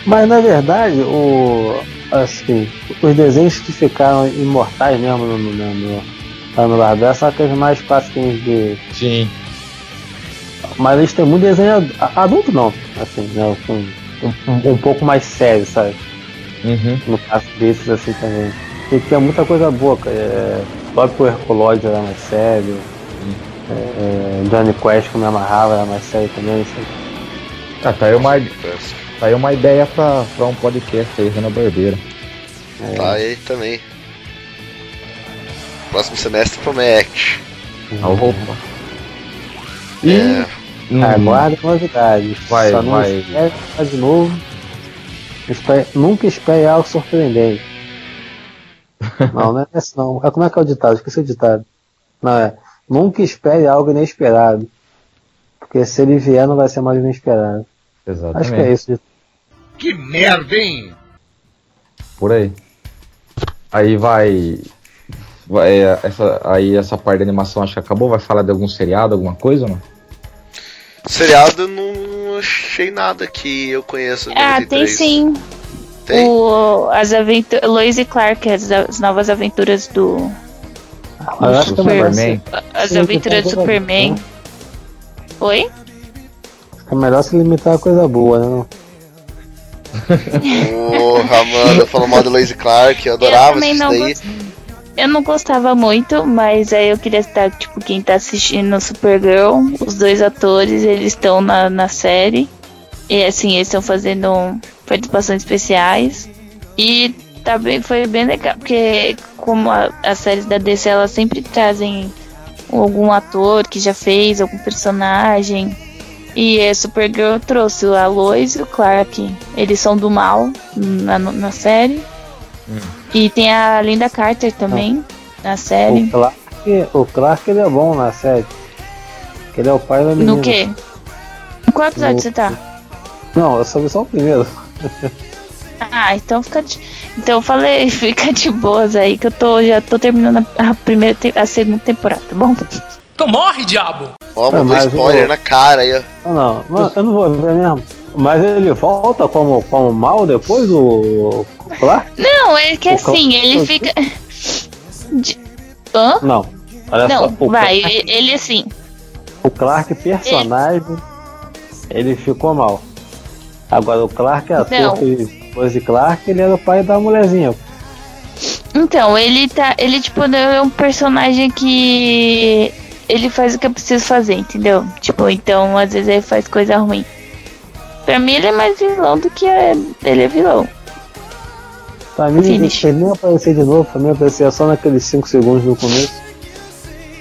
Mas na verdade, o, assim, os desenhos que ficaram imortais mesmo no, no, no, no, no Barbera são aqueles mais clássicos de. Sim. Mas eles têm muito desenho ad- adulto, não. Assim, né? Com, um, um- um pouco mais sério, sabe? Uhum. No caso desses, assim também. E tinha muita coisa boa, cara. É, o próprio Herculoid era mais sério. É, é, Johnny Quest, que eu me amarrava, era mais sério também. Sabe? Ah, tá aí uma, tá aí uma ideia pra, pra um podcast aí, Hanna-Barbera. Tá aí também. Próximo semestre promete. A roupa. E... É. hum, Aguarde novidades. Vai, Só não vai. espere ficar de novo. Espere- nunca espere algo surpreendente. não, não é esse não. É, como é que é o ditado? Esqueci o ditado. Não, é. Nunca espere algo inesperado. Porque se ele vier, não vai ser mais inesperado. Exatamente. Acho que é isso. Que merda, hein? Por aí. Aí vai. vai é, essa, aí essa parte da animação acho que acabou. Vai falar de algum seriado, alguma coisa ou não? Seriado não achei nada que eu conheço. Ah, tem 93. sim. Tem? O, as aventuras. Lois e Clark, as, as novas aventuras do. Mas eu acho que é melhor, se, Super- As Sim, aventuras do Superman. boa. Oi? é melhor se limitar a coisa boa, né? não? Porra, mano, falou mal do Lois Clark, eu adorava também isso daí. gosto. Eu não gostava muito, mas aí eu queria citar, tipo, quem tá assistindo Supergirl, os dois atores, eles estão na, na série. E assim, eles estão fazendo participações especiais. E tá bem, foi bem legal, porque como a- as séries da DC, elas sempre trazem algum ator que já fez algum personagem. E a Supergirl trouxe a Lois e o Clark. Eles são do mal na, na série. E tem a Linda Carter também na série. O Clark, o Clark ele é bom na série. Ele é o pai da menina. No quê? Em qual episódio No- você tá? Não, eu só vi só o primeiro. Ah, então fica de... Então eu falei, fica de boas aí que eu tô já tô terminando a, primeira te- a segunda temporada, tá bom? Então morre, diabo! Ó, mandou mas spoiler o- na cara aí, ó. Não, não, mas eu não vou ver mesmo. Mas ele volta como, como mal depois, o, o Clark? Não, é que O assim, ele fica de... Hã? Não. Olha Não, só, vai, Clark, ele assim, o Clark personagem, ele ficou mal. Agora o Clark ator Não. que pôs de Clark, ele era o pai da mulherzinha. Então, ele tá. Ele, tipo, é um personagem que. Ele faz o que eu preciso fazer, entendeu? Tipo, então, às vezes ele faz coisa ruim. Pra mim, ele é mais vilão do que é- ele é vilão. Pra mim, Finish. ele nem aparecer de novo, pra mim aparecia só naqueles 5 segundos no começo.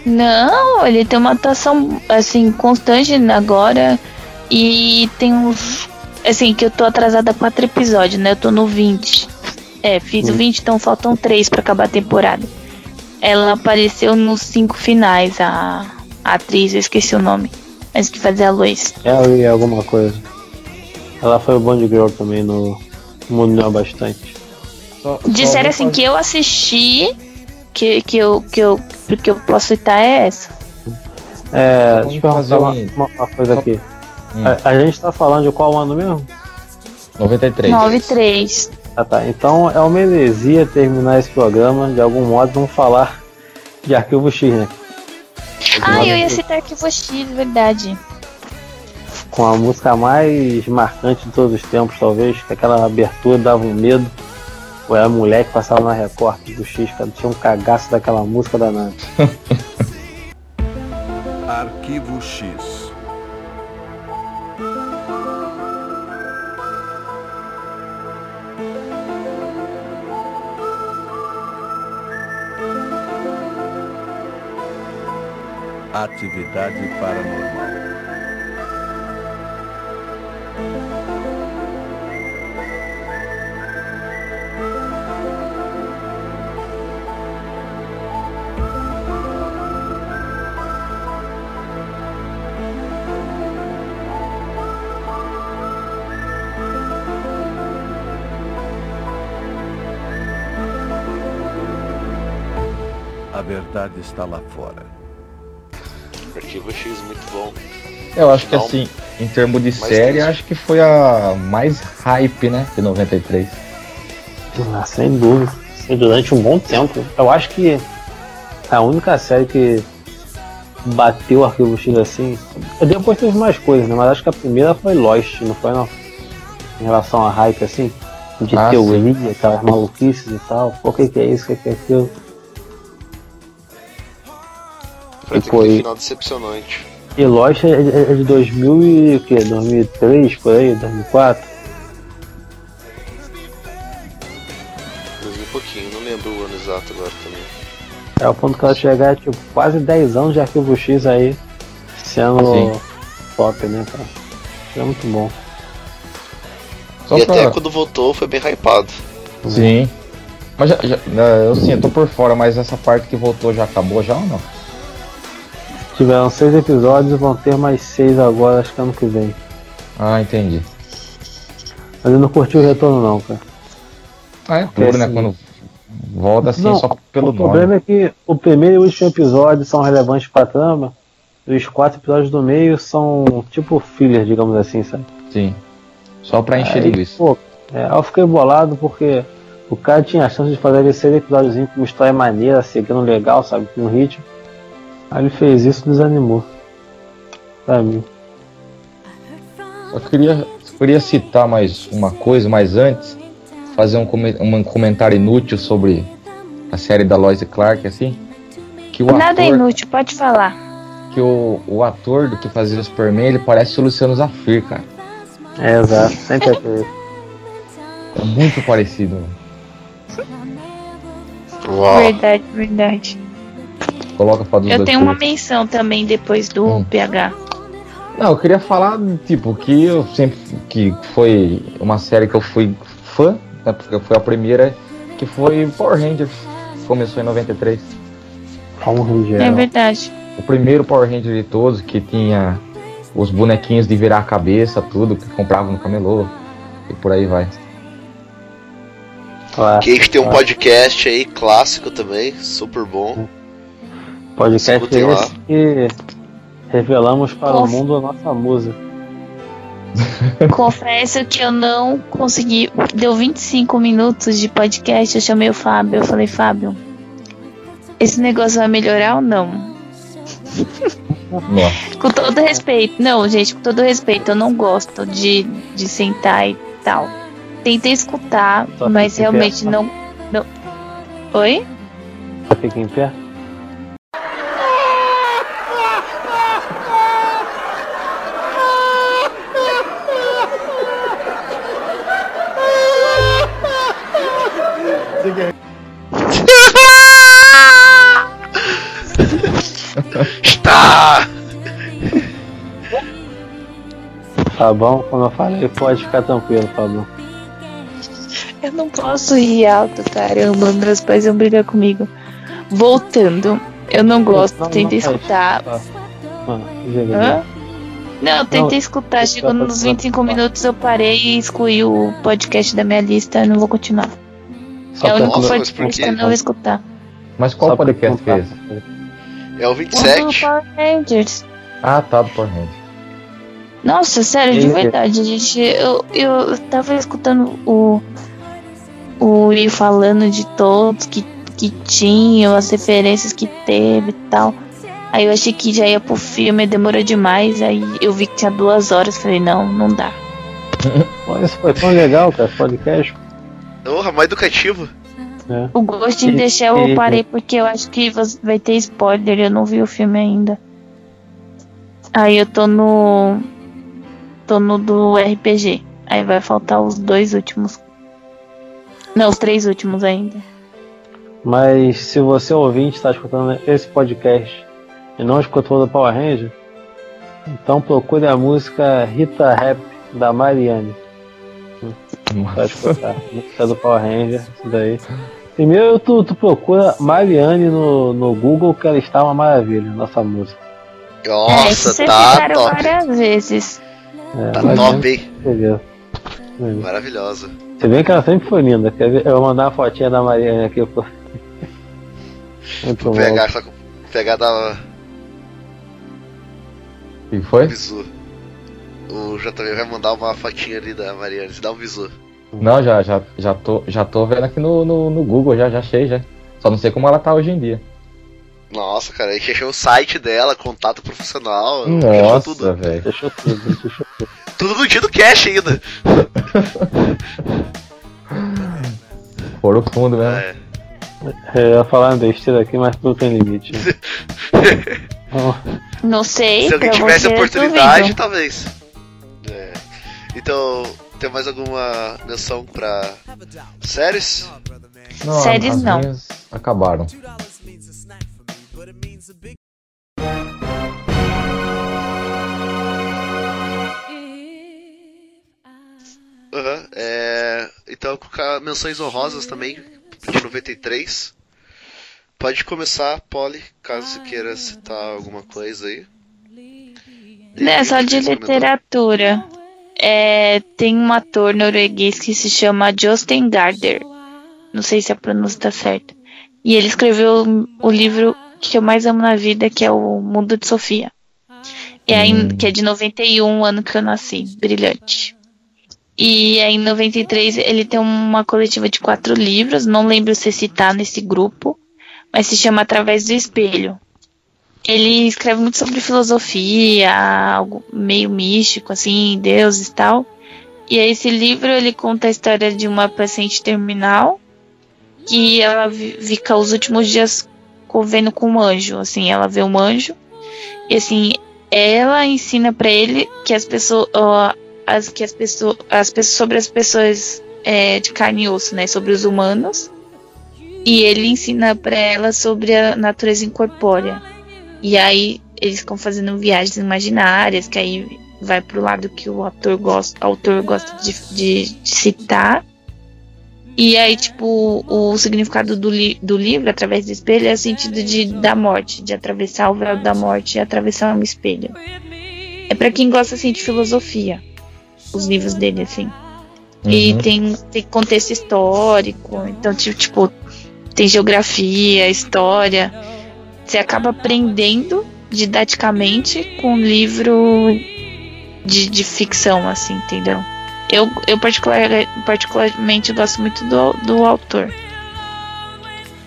Não, ele tem uma atuação, assim, constante agora. E tem uns. Assim, que eu tô atrasada quatro episódios, né? Eu tô no 20. É, fiz o 20, então faltam três pra acabar a temporada. Ela apareceu nos cinco finais, a, a atriz, eu esqueci o nome. Mas que fazia a Lois. Ela e alguma coisa. Ela foi o Bond Girl também no Mundo Não é Bastante. Só- só Disseram vou assim fazer- que eu assisti, que, que, eu, que, eu, que eu posso citar é essa. É, Vamos deixa eu fazer uma, um- uma- uma coisa só- aqui. Hum. A, a gente tá falando de qual ano mesmo? 93. 9-3. Ah tá, então é uma heresia terminar esse programa, de algum modo vamos falar de Arquivo X, né? Ah, eu ia citar Arquivo X, verdade. Com a música mais marcante de todos os tempos, talvez, que aquela abertura dava um medo. Ou era a mulher que passava na Record do X, cara, tinha um cagaço daquela música danada. Arquivo X. Atividade paranormal. Verdade está lá fora. Arquivo X, muito bom. Eu acho que Não. assim, em termos de Mais série, acho que foi a mais hype, né? De 93. Ah, sem dúvida. E durante um bom tempo. Eu acho que a única série que bateu o Arquivo X assim. Depois teve mais coisas, né? Mas acho que a primeira foi Lost, não foi não? Em relação a hype assim. De Ah, teoria, aquelas maluquices e tal. Pô, o que, que é isso? O que, que é aquilo? Foi aquele aí. final decepcionante. E Lost é, é- é de 2000 e o quê? 2003, por aí? 2004? Mas um pouquinho, não lembro o ano exato agora também. É o ponto que ela chegar, tipo, quase 10 anos de Arquivo X aí, sendo Sim. top, né, cara? Isso é muito bom. Só e pra- até quando voltou foi bem hypado. Sim. Mas já, já- né, eu sim, eu tô por fora, mas essa parte que voltou já acabou já ou não? Tiveram seis episódios, vão ter mais seis agora, acho que ano que vem. Ah, entendi. Mas eu não curti o retorno não, cara. Ah, é tudo, né? Sim. Quando volta assim Não, só pelo o nome. problema é que o primeiro e o último episódio são relevantes pra trama, e os quatro episódios do meio são tipo filler, digamos assim, sabe? Sim. Só pra encher Aí, linguiça. pô, é, eu fiquei bolado porque o cara tinha a chance de fazer esse episódiozinho com uma história maneira, seguindo legal, sabe? Com um ritmo. Aí ele fez isso e desanimou. Pra mim. Só queria, queria citar mais uma coisa, mas antes, fazer um, um comentário inútil sobre a série da Lois Clark, assim. Que o Nada é ator, inútil, pode falar. que o, o ator do que fazia o Superman, ele parece o Luciano Zafir, cara. É, exato. Sempre é. É muito parecido. Uau. Verdade, verdade. Coloca pra dos Eu tenho uma menção também depois do Hum. PH. Não, eu queria falar, tipo, que eu sempre. que foi uma série que eu fui fã, né, porque foi a primeira, que foi Power Rangers. Começou em 93. Como um É verdade. O primeiro Power Ranger de todos, que tinha os bonequinhos de virar a cabeça, tudo, que comprava no camelô. E por aí vai. Claro. Que a gente tem um podcast aí, clássico também, super bom. Podcast lá. esse que revelamos para o Conf- mundo a nossa música. Confesso que eu não consegui. Deu 25 minutos de podcast. Eu chamei o Fábio. Eu falei, Fábio, esse negócio vai melhorar ou não? Com todo respeito. Não, gente, com todo respeito, eu não gosto de, de sentar e tal. Tentei escutar, Só mas realmente não, não. Oi? Só fica em pé. Tá bom? Como eu falei, pode ficar tranquilo, Fabão. Eu não posso rir alto, caramba. Meus pais vão brigar comigo. Voltando, eu não gosto. Não, Tentei não faz. escutar. Mano, diga, Hã? Não, tentei Não, escutar. Chegou tá, nos tá, 25 tá. minutos, eu parei e excluí o podcast da minha lista. Não vou continuar. Só é o único podcast que eu não vou escutar. Mas qual só podcast que é esse? É o O 27. Power Rangers. Ah, tá, do Power Ranger. Nossa, sério, de verdade, gente. Eu, eu tava escutando o. O Will falando de todos que, que tinham, as referências que teve e tal. Aí eu achei que já ia pro filme, demorou demais. Aí eu vi que tinha duas horas. Falei, não, não dá. Isso foi tão legal, cara, esse podcast. Porra, mais educativo. né? O Ghost in the Shell eu parei porque eu acho que vai ter spoiler. Eu não vi o filme ainda. Aí eu tô no. Tô no do RPG. Aí vai faltar os dois últimos. Não, os três últimos ainda. Mas se você ouvinte está escutando esse podcast e não escutou do Power Ranger, então procure a música Rita Rap da Mariane. Pra escutar. A música do Power Ranger, isso daí. Primeiro tu, tu procura Mariane no, no Google que ela está uma maravilha, nossa música. é, Nossa, vocês tá top. várias vezes. É, Tá top, hein? Maravilhosa. Você vê que ela sempre foi linda. Quer ver? Eu vou mandar uma fotinha da Mariane aqui. Pô. Muito Vou pegar, só pegar da O que foi? bizu. O JV vai mandar uma fotinha ali da Mariana. Dá um bizu. Não, já, já, já, tô, já tô vendo aqui no, no, no Google, já, já achei, já. Só não sei como ela tá hoje em dia. Nossa, cara, a gente achou o site dela, contato profissional. achou tudo. Nossa, velho. Deixou tudo, deixou tudo. Tudo no dia do cash ainda. Foram fundo mesmo. É. É, Eu ia falar uma besteira aqui, mas tudo tem limite. né? Não sei. Se alguém tivesse você, oportunidade, duvido. talvez. É. Então, tem mais alguma menção pra séries? Não, Séries as não. minhas acabaram. Aham. É... Então, eu vou colocar menções honrosas também, de 93. Pode começar, Polly, caso você queira citar alguma coisa aí. É, só de literatura. É, tem um ator norueguês que se chama Jostein Garder. Não sei se a pronúncia tá certa. E ele escreveu o livro que eu mais amo na vida, que é o Mundo de Sofia. E aí, Hum. que é de 91, ano que eu nasci. Brilhante. E aí, em 93, ele tem uma coletiva de quatro livros. Não lembro se citar nesse grupo, mas se chama Através do Espelho. Ele escreve muito sobre filosofia, algo meio místico, assim, deuses e tal. E aí esse livro ele conta a história de uma paciente terminal que ela fica os últimos dias convendo com um anjo, assim, ela vê um anjo e assim, ela ensina pra ele que as pessoas as que as pessoas as pessoas sobre as pessoas é, de carne e osso, né, sobre os humanos. E ele ensina pra ela sobre a natureza incorpórea. E aí eles ficam fazendo viagens imaginárias, que aí vai pro lado que o autor gosta, autor gosta de, de- de citar. E aí, tipo, o significado do, li do livro, através do espelho, é o sentido de, da morte, de atravessar o véu da morte e atravessar um espelho. É pra quem gosta, assim, de filosofia, os livros dele, assim. E Uhum. tem, tem contexto histórico, então, ti- tipo, tem geografia, história. Você acaba aprendendo didaticamente com um livro de, de ficção, assim, entendeu? Eu, eu particular, particularmente gosto muito do, do autor.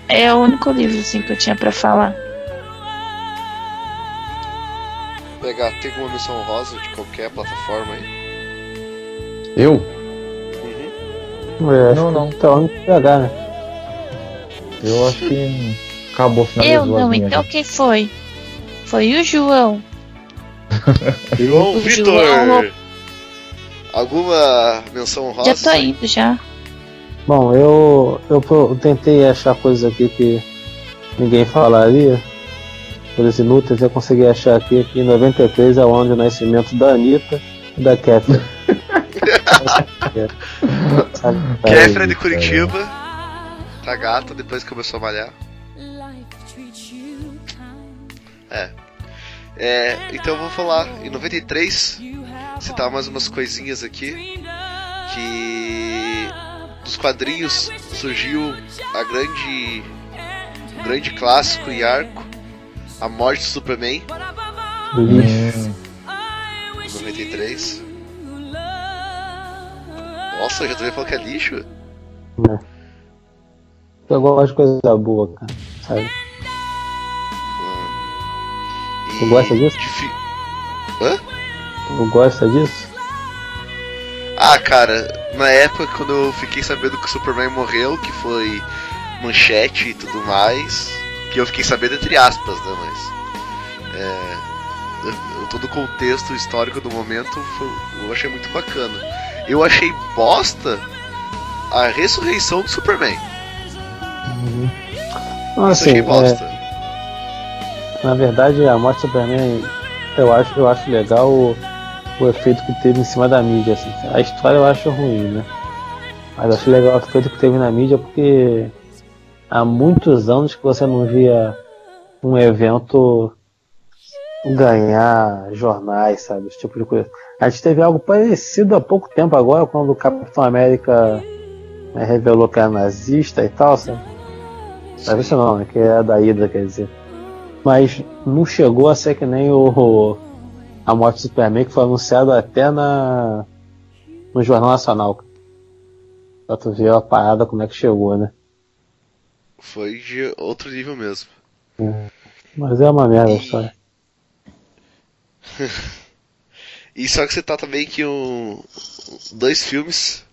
É o único livro, assim, que eu tinha pra falar. Pegar, tem alguma menção rosa de qualquer plataforma aí? Eu? Uhum. É, Não, não. Tá onde pegar, né? Eu acho que acabou eu não, então quem foi? Foi o João. João O Vitor! João- Alguma menção rosa? Já tô indo, já. Bom, eu, eu, tentei achar coisas aqui que ninguém falaria, coisas inúteis, eu consegui achar aqui que em 93 é o ano de nascimento da Anitta e da Catherine. Sabe? Kéfera de Curitiba. Tá gata depois que começou a malhar. É. É, então eu vou falar. Em 93, citar mais umas coisinhas aqui. Que dos quadrinhos surgiu a grande. O grande clássico e arco. A morte do Superman. Lixo. Em 93. Nossa, já também falou que é lixo? Eu gosto de coisa boa, cara. Sabe? Tu gosta disso? Hã? Gosta disso? Ah, cara, na época quando eu fiquei sabendo que o Superman morreu, que foi manchete e tudo mais, que eu fiquei sabendo entre aspas, né, mas é, todo o contexto histórico do momento foi- eu achei muito bacana. Eu achei bosta a ressurreição do Superman. Isso assim, achei bosta. é, na verdade, a morte do Superman, eu acho, eu acho legal o, efeito que teve em cima da mídia. Assim. A história eu acho ruim, né? Mas acho legal o efeito que teve na mídia porque há muitos anos que você não via um evento ganhar jornais, sabe? Esse tipo de coisa. A gente teve algo parecido há pouco tempo agora, quando o Capitão América né, revelou que era nazista e tal, sabe? Nazista não, né? Que é da Hydra, quer dizer. Mas não chegou a ser que nem o, a morte do Superman, que foi anunciado até na, no Jornal Nacional. Pra tu ver a parada como é que chegou, né? Foi de outro nível mesmo. Mas é uma merda a história. E só que você tá também que um, dois filmes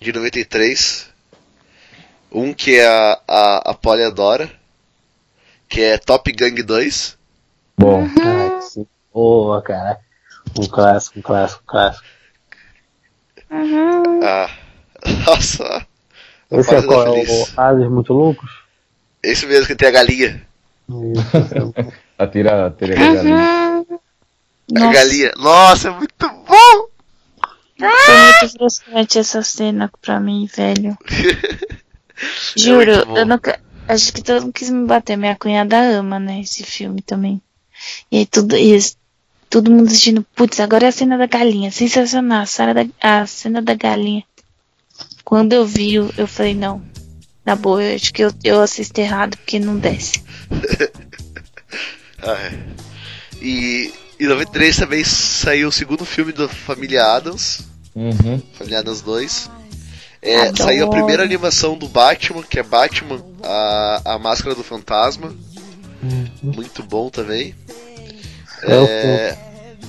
de 93. Um que é a, a, a Polly adora, que é Top Gang 2. Bom, Ai, sim. Boa, cara. Um clássico, um clássico, um clássico. Ah, nossa. Esse é qual? É o Ases muito loucos? Esse mesmo que tem a galinha. Isso. atira, atira a galinha. A Nossa, galinha. Nossa, é muito bom! foi muito frustrante essa cena pra mim, velho. Juro, É muito bom. eu nunca. Acho que todo mundo quis me bater. Minha cunhada ama, né? Esse filme também. E aí tudo isso. Todo mundo assistindo, putz, agora é a cena da galinha. Sensacional, a cena da, a cena da galinha. Quando eu vi, eu, falei, não. Na boa, eu acho que eu, eu assisto errado porque não desce. Ah, é. E em 93 também saiu o segundo filme da família Adams. Uhum. Família Adams 2. É, saiu a primeira animação do Batman, que é Batman, a, a Máscara do Fantasma. Muito bom também. É o É,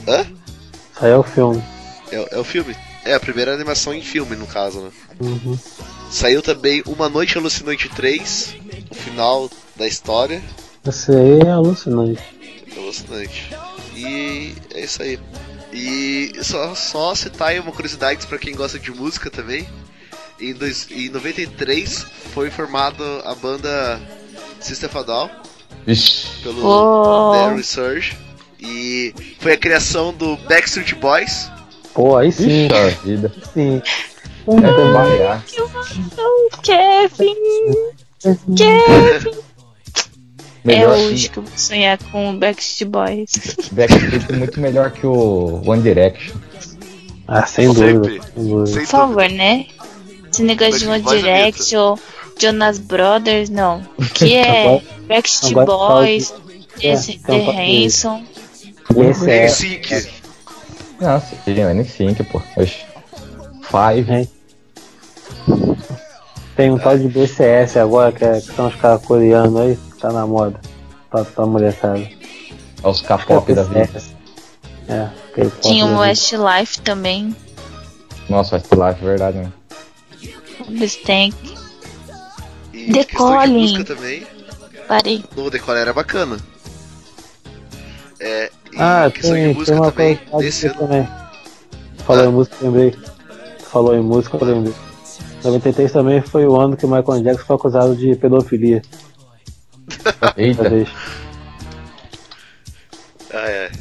Hã? Aí é o filme. É, é o filme? É, a primeira animação em filme, no caso, né? Uhum. Saiu também Uma Noite Alucinante 3, o final da história. Esse aí é alucinante. Alucinante. E é isso aí. E só, só citar aí uma curiosidade pra quem gosta de música também. Em, dois, em 93 foi formada a banda System Down Ixi. pelo Oh. The Resurge. E foi a criação do Backstreet Boys. Pô, aí sim. Puxa vida. Sim. É trabalhar. Kevin! Kevin! É Melhor hoje que eu vou sonhar com o Backstreet Boys. Backstreet é muito melhor que o One Direction. Ah, sem Sempre. dúvida. Sem dúvida. Por favor, né? Esse negócio de One é Direction, Jonas Brothers, não. Que é Backstreet Boys, É, esse The Hanson. Esse é. NSYNC. Nossa, sim, é N5, pô. Five. É. Tem um tal de BCS agora, que, é, que são os caras coreanos aí, que tá na moda. Pra, pra molecada. É os K-pop da vida. É, Tinha o vida. Westlife também. Nossa, Westlife, verdade, né? O Stank. E The questão de também. Parei. No Decola era bacana. É, Ah, questão tem, de tem música uma também. coisa Desse disso ano. também. Falou Ah. em música, lembrei. Tu Falou em música, eu lembrei. 93 também foi o ano que o Michael Jackson foi acusado de pedofilia. Eita. Ah, é.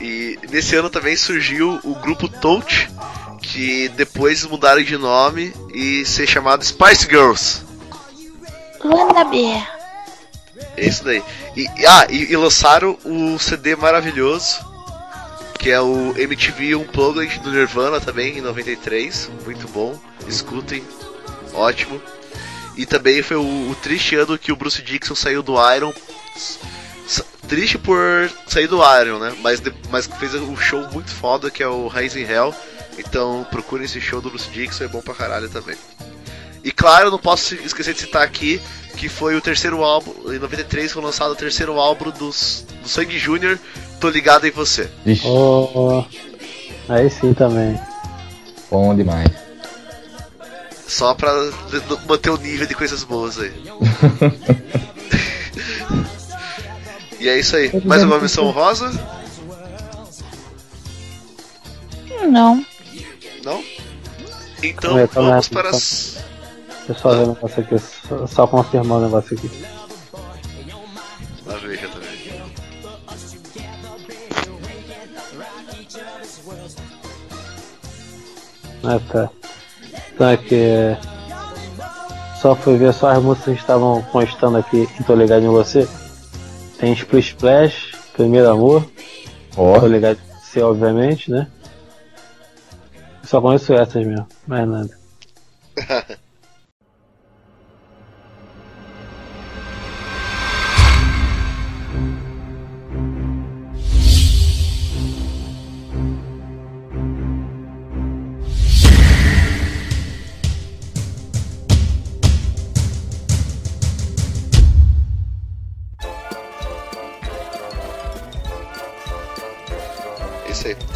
E nesse ano também surgiu o grupo Touch, que depois mudaram de nome e ser chamado Spice Girls. Wannabe. É isso daí. E, ah, e, e lançaram o CD maravilhoso, que é o MTV Unplugged do Nirvana também, em 93. Muito bom, escutem, ótimo. E também foi o, o triste ano que o Bruce Dixon saiu do Iron. Triste por sair do Iron, né? Mas, mas fez um show muito foda que é o Rising Hell. Então procurem esse show do Bruce Dixon, é bom pra caralho também. E claro, não posso esquecer de citar aqui que foi o terceiro álbum, em 93 foi lançado o terceiro álbum dos, do Sangue Júnior, Tô Ligado em Você. Ixi, Oh, aí sim também. bom demais. Só pra manter o nível de coisas boas aí. e é isso aí. Mais alguma missão rosa? Não. Não? Então vamos calma para aí. as. Deixa eu só ver o negócio aqui. Só, só confirmar o negócio aqui. Lá veja também. Ah, tá. Então é que. Só fui ver só as músicas que estavam constando aqui e tô ligado em você. Tem Splish Splash, Primeiro Amor, Ó, tô ligado em você, obviamente, né? Só conheço essas mesmo, mais nada.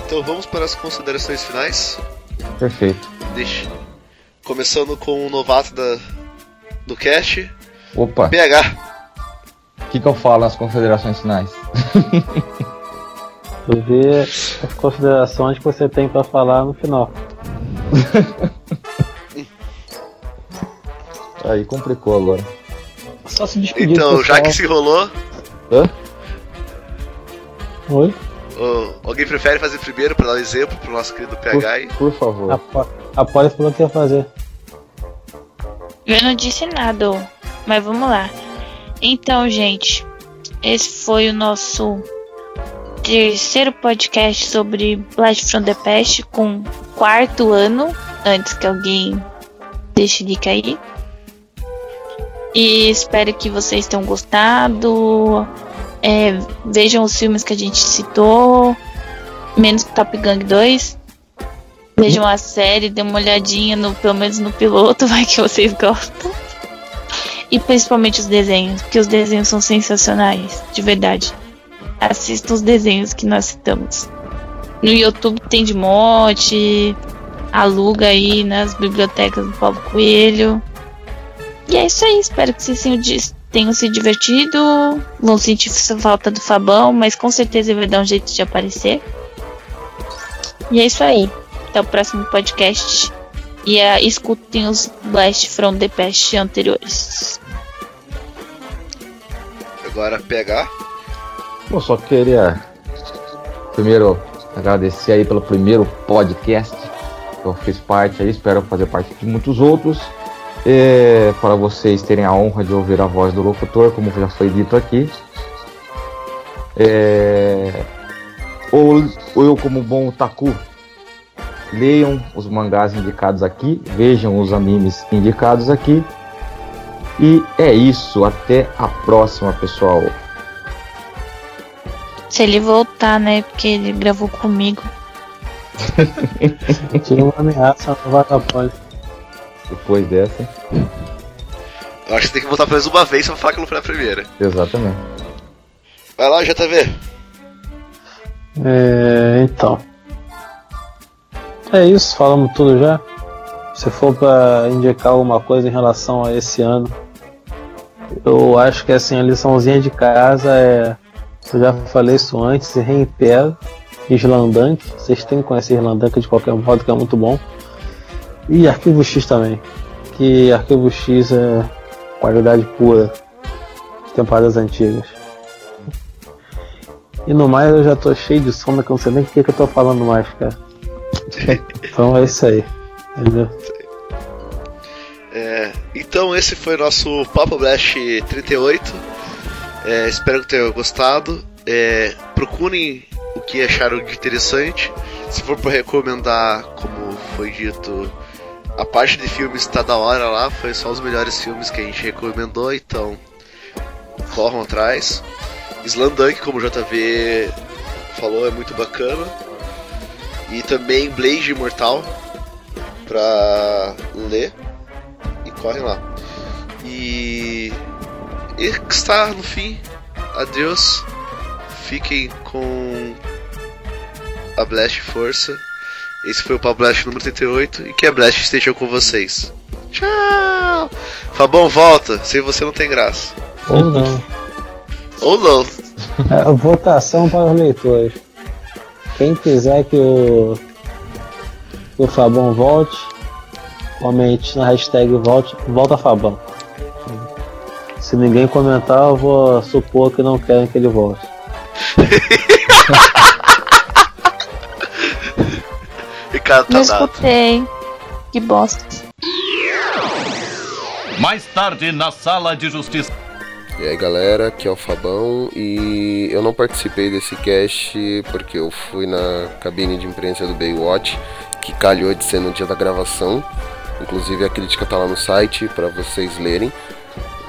Então vamos para as considerações finais. perfeito. Deixa. Começando com o novato da, do cast, Opa, PH. o que, que eu falo nas considerações finais? Tu vê as considerações que você tem pra falar no final. Aí complicou agora. Só se despedir. Então, já que se rolou, Hã? Oi? Alguém prefere fazer primeiro para dar um exemplo pro nosso querido PH? Por, por favor. Apo- Após falou que ia fazer. Eu não disse nada, mas vamos lá. Então, gente, esse foi o nosso terceiro podcast sobre Blast from the Past com quarto ano, antes que alguém deixe de cair. E espero que vocês tenham gostado. É, vejam os filmes que a gente citou, menos Top Gang 2. Vejam a série, dê uma olhadinha no, pelo menos no piloto, vai que vocês gostam. E principalmente os desenhos, porque os desenhos são sensacionais, de verdade. Assistam os desenhos que nós citamos. No YouTube tem de monte, aluga aí nas bibliotecas do Paulo Coelho. E é isso aí, espero que vocês tenham, tenham se divertido, vão sentir falta do Fabão, mas com certeza ele vai dar um jeito de aparecer. E é isso aí. Até o próximo podcast. E uh, escutem os Blast from the Past anteriores. Agora pegar. Eu só queria primeiro agradecer aí pelo primeiro podcast que eu fiz parte aí, espero fazer parte de muitos outros. E para vocês terem a honra de ouvir a voz do locutor, como já foi dito aqui. É... Ou, ou eu, como bom taku, leiam os mangás indicados aqui, vejam os animes indicados aqui. E é isso, até a próxima, pessoal. Se ele voltar, né? Porque ele gravou comigo. Tinha uma ameaça no Vatapós. Depois dessa. Eu acho que tem que voltar pelo menos uma vez pra falar que não foi a primeira. Exatamente. Vai lá, JV. É, então. É isso, falamos tudo já. Se for para indicar alguma coisa em relação a esse ano, eu acho que assim, a liçãozinha de casa é. Eu já falei isso antes e reitero. Islandank, vocês têm que conhecer Islandank de qualquer modo, que é muito bom. E Arquivo X também, que Arquivo X é qualidade pura, temporadas antigas. E no mais eu já tô cheio de sono, que eu não sei nem o que, que eu tô falando mais, cara. então é isso aí, entendeu? É, então esse foi nosso Papo Blast 38. É, espero que tenham gostado. É, procurem o que acharam de interessante. Se for para recomendar, como foi dito, a parte de filmes está da hora lá. Foi só os melhores filmes que a gente recomendou, então corram atrás. Slandunk, como o JV falou, é muito bacana. E também Blade Imortal pra ler. E correm lá. E. E está no fim. Adeus. Fiquem com a Blast Força. Esse foi o Pau Blast número 38 e que a Blast esteja com vocês. Tchau! Fabão, volta. Sem você não tem graça. Ou não. Ou não. É, votação para os leitores. Quem quiser que o, que o Fabão volte, comente na hashtag volte, volta Fabão. Se ninguém comentar, eu vou supor que não querem que ele volte. Ricardo tá Não dado. escutei. Que bosta. Mais tarde na sala de justiça. E aí galera, aqui é o Fabão e eu não participei desse cast porque eu fui na cabine de imprensa do Baywatch, que calhou de ser no dia da gravação. Inclusive a crítica tá lá no site para vocês lerem.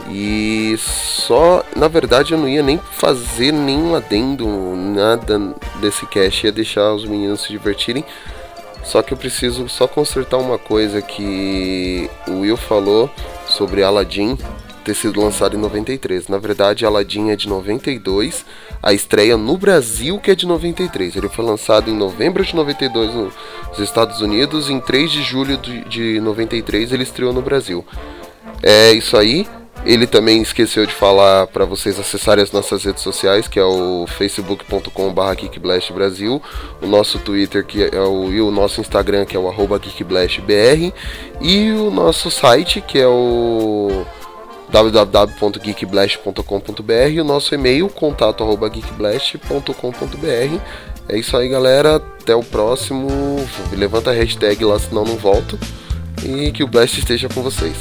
E só, na verdade, eu não ia nem fazer nenhum adendo, nada desse cast, ia deixar os meninos se divertirem. Só que eu preciso só consertar uma coisa que o Will falou sobre Aladdin ter sido lançado em 93. Na verdade, Aladdin é de 92, a estreia no Brasil que é de 93. Ele foi lançado em novembro de 92 nos Estados Unidos, em 3 de julho de 93 ele estreou no Brasil. É isso aí. Ele também esqueceu de falar para vocês acessarem as nossas redes sociais, que é o facebook.com.br geekblastbrasil, o nosso Twitter que é o, e o nosso Instagram, que é o arroba geekblastbr, e o nosso site, que é o www.geekblast.com.br e o nosso e-mail, contato arroba geekblast.com.br. É isso aí, galera. Até o próximo. Levanta a hashtag lá, senão não volto. E que o Blast esteja com vocês.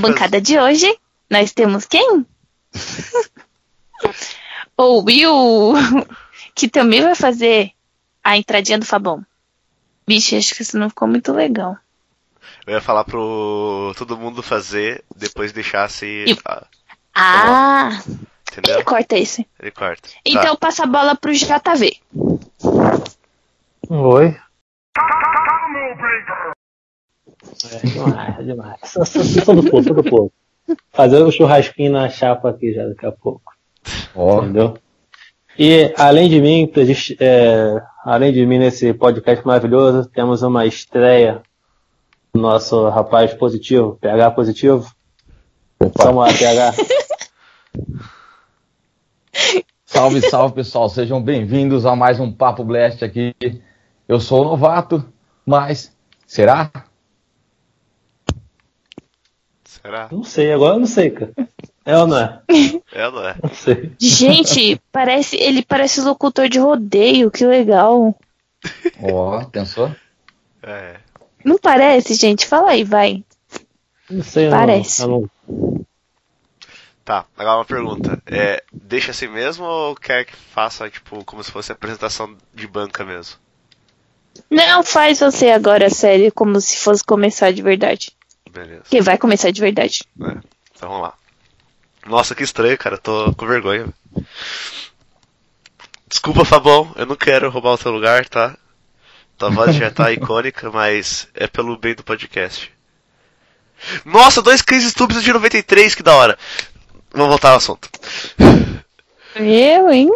Bancada de hoje, nós temos quem? o Will, que também vai fazer a entradinha do Fabão. Bicho, acho que isso não ficou muito legal. Eu ia falar pro todo mundo fazer, depois deixasse. E- a- Ah, entendeu? ele corta esse. Ele corta. Então Tá. passa a bola pro JV. Oi. É demais, é demais. Só, só, do pouco, só do pouco. Fazer o churrasquinho na chapa aqui já daqui a pouco. Ó, Entendeu? E além de mim, é, além de mim nesse podcast maravilhoso, temos uma estreia do nosso rapaz positivo, PH positivo. Vamos lá, PH. salve, salve pessoal, sejam bem-vindos a mais um Papo Blast aqui. Eu sou o novato, mas será? Será? Não sei, agora eu não sei, cara. É ou não é? É ou não é? Não sei. Gente, parece, ele parece locutor de rodeio, que legal. Ó, pensou? É. Não parece, gente? Fala aí, vai. Não sei, Parece. Não, não- Tá, agora uma pergunta. É, deixa assim mesmo ou quer que faça, tipo, como se fosse apresentação de banca mesmo? Não, faz você agora, sério, como se fosse começar de verdade. Beleza. Que vai começar de verdade. É, então vamos lá. Nossa, que estranho, cara. eu Tô com vergonha. Desculpa, Fabão. Eu não quero roubar o teu lugar, tá? Tua voz já tá icônica, mas é pelo bem do podcast. Nossa, dois cães estúpidos de 93, que da hora. Vamos voltar ao assunto. Eu, hein?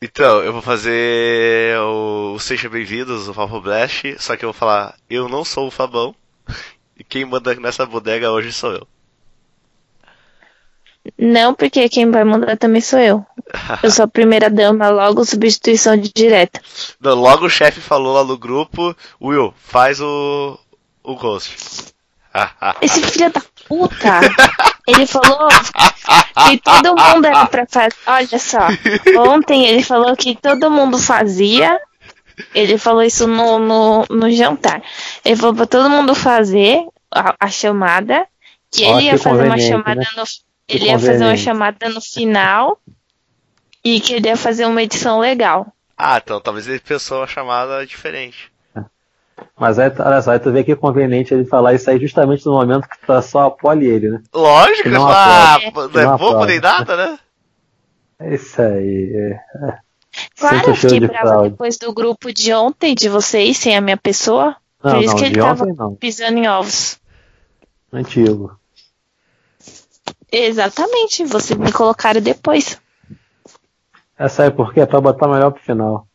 Então, eu vou fazer o Seja Bem-vindos, o Papo Blast, só que eu vou falar, eu não sou o Fabão, e quem manda nessa bodega hoje sou eu. Não, porque quem vai mandar também sou eu. Eu sou a primeira dama, logo substituição de direta. Não, logo o chefe falou lá no grupo, Will, faz o, o host. Esse filho da puta, ele falou que todo mundo era pra fazer. Olha só, ontem ele falou que todo mundo fazia. Ele falou isso no, no, no jantar. Ele falou pra todo mundo fazer a, a chamada. Que Ó, ele ia que fazer uma chamada né? no. Que Ele ia fazer uma chamada no final. E que ele ia fazer uma edição legal. ah, então talvez ele pensou uma chamada diferente. Mas aí, olha só, aí tu vê que é conveniente ele falar isso aí justamente no momento que tá só a Poli e ele, né? Lógico, Que não ah, pô, Que não é bobo nem nada, né? É isso aí. É. É. Claro, Sinto eu fiquei de brava fraude. depois do grupo de ontem, de vocês, sem a minha pessoa. Não, Por isso não, que ele tava ontem pisando em ovos. Antigo. Exatamente, vocês me colocaram depois. Essa aí porque é pra botar melhor pro final.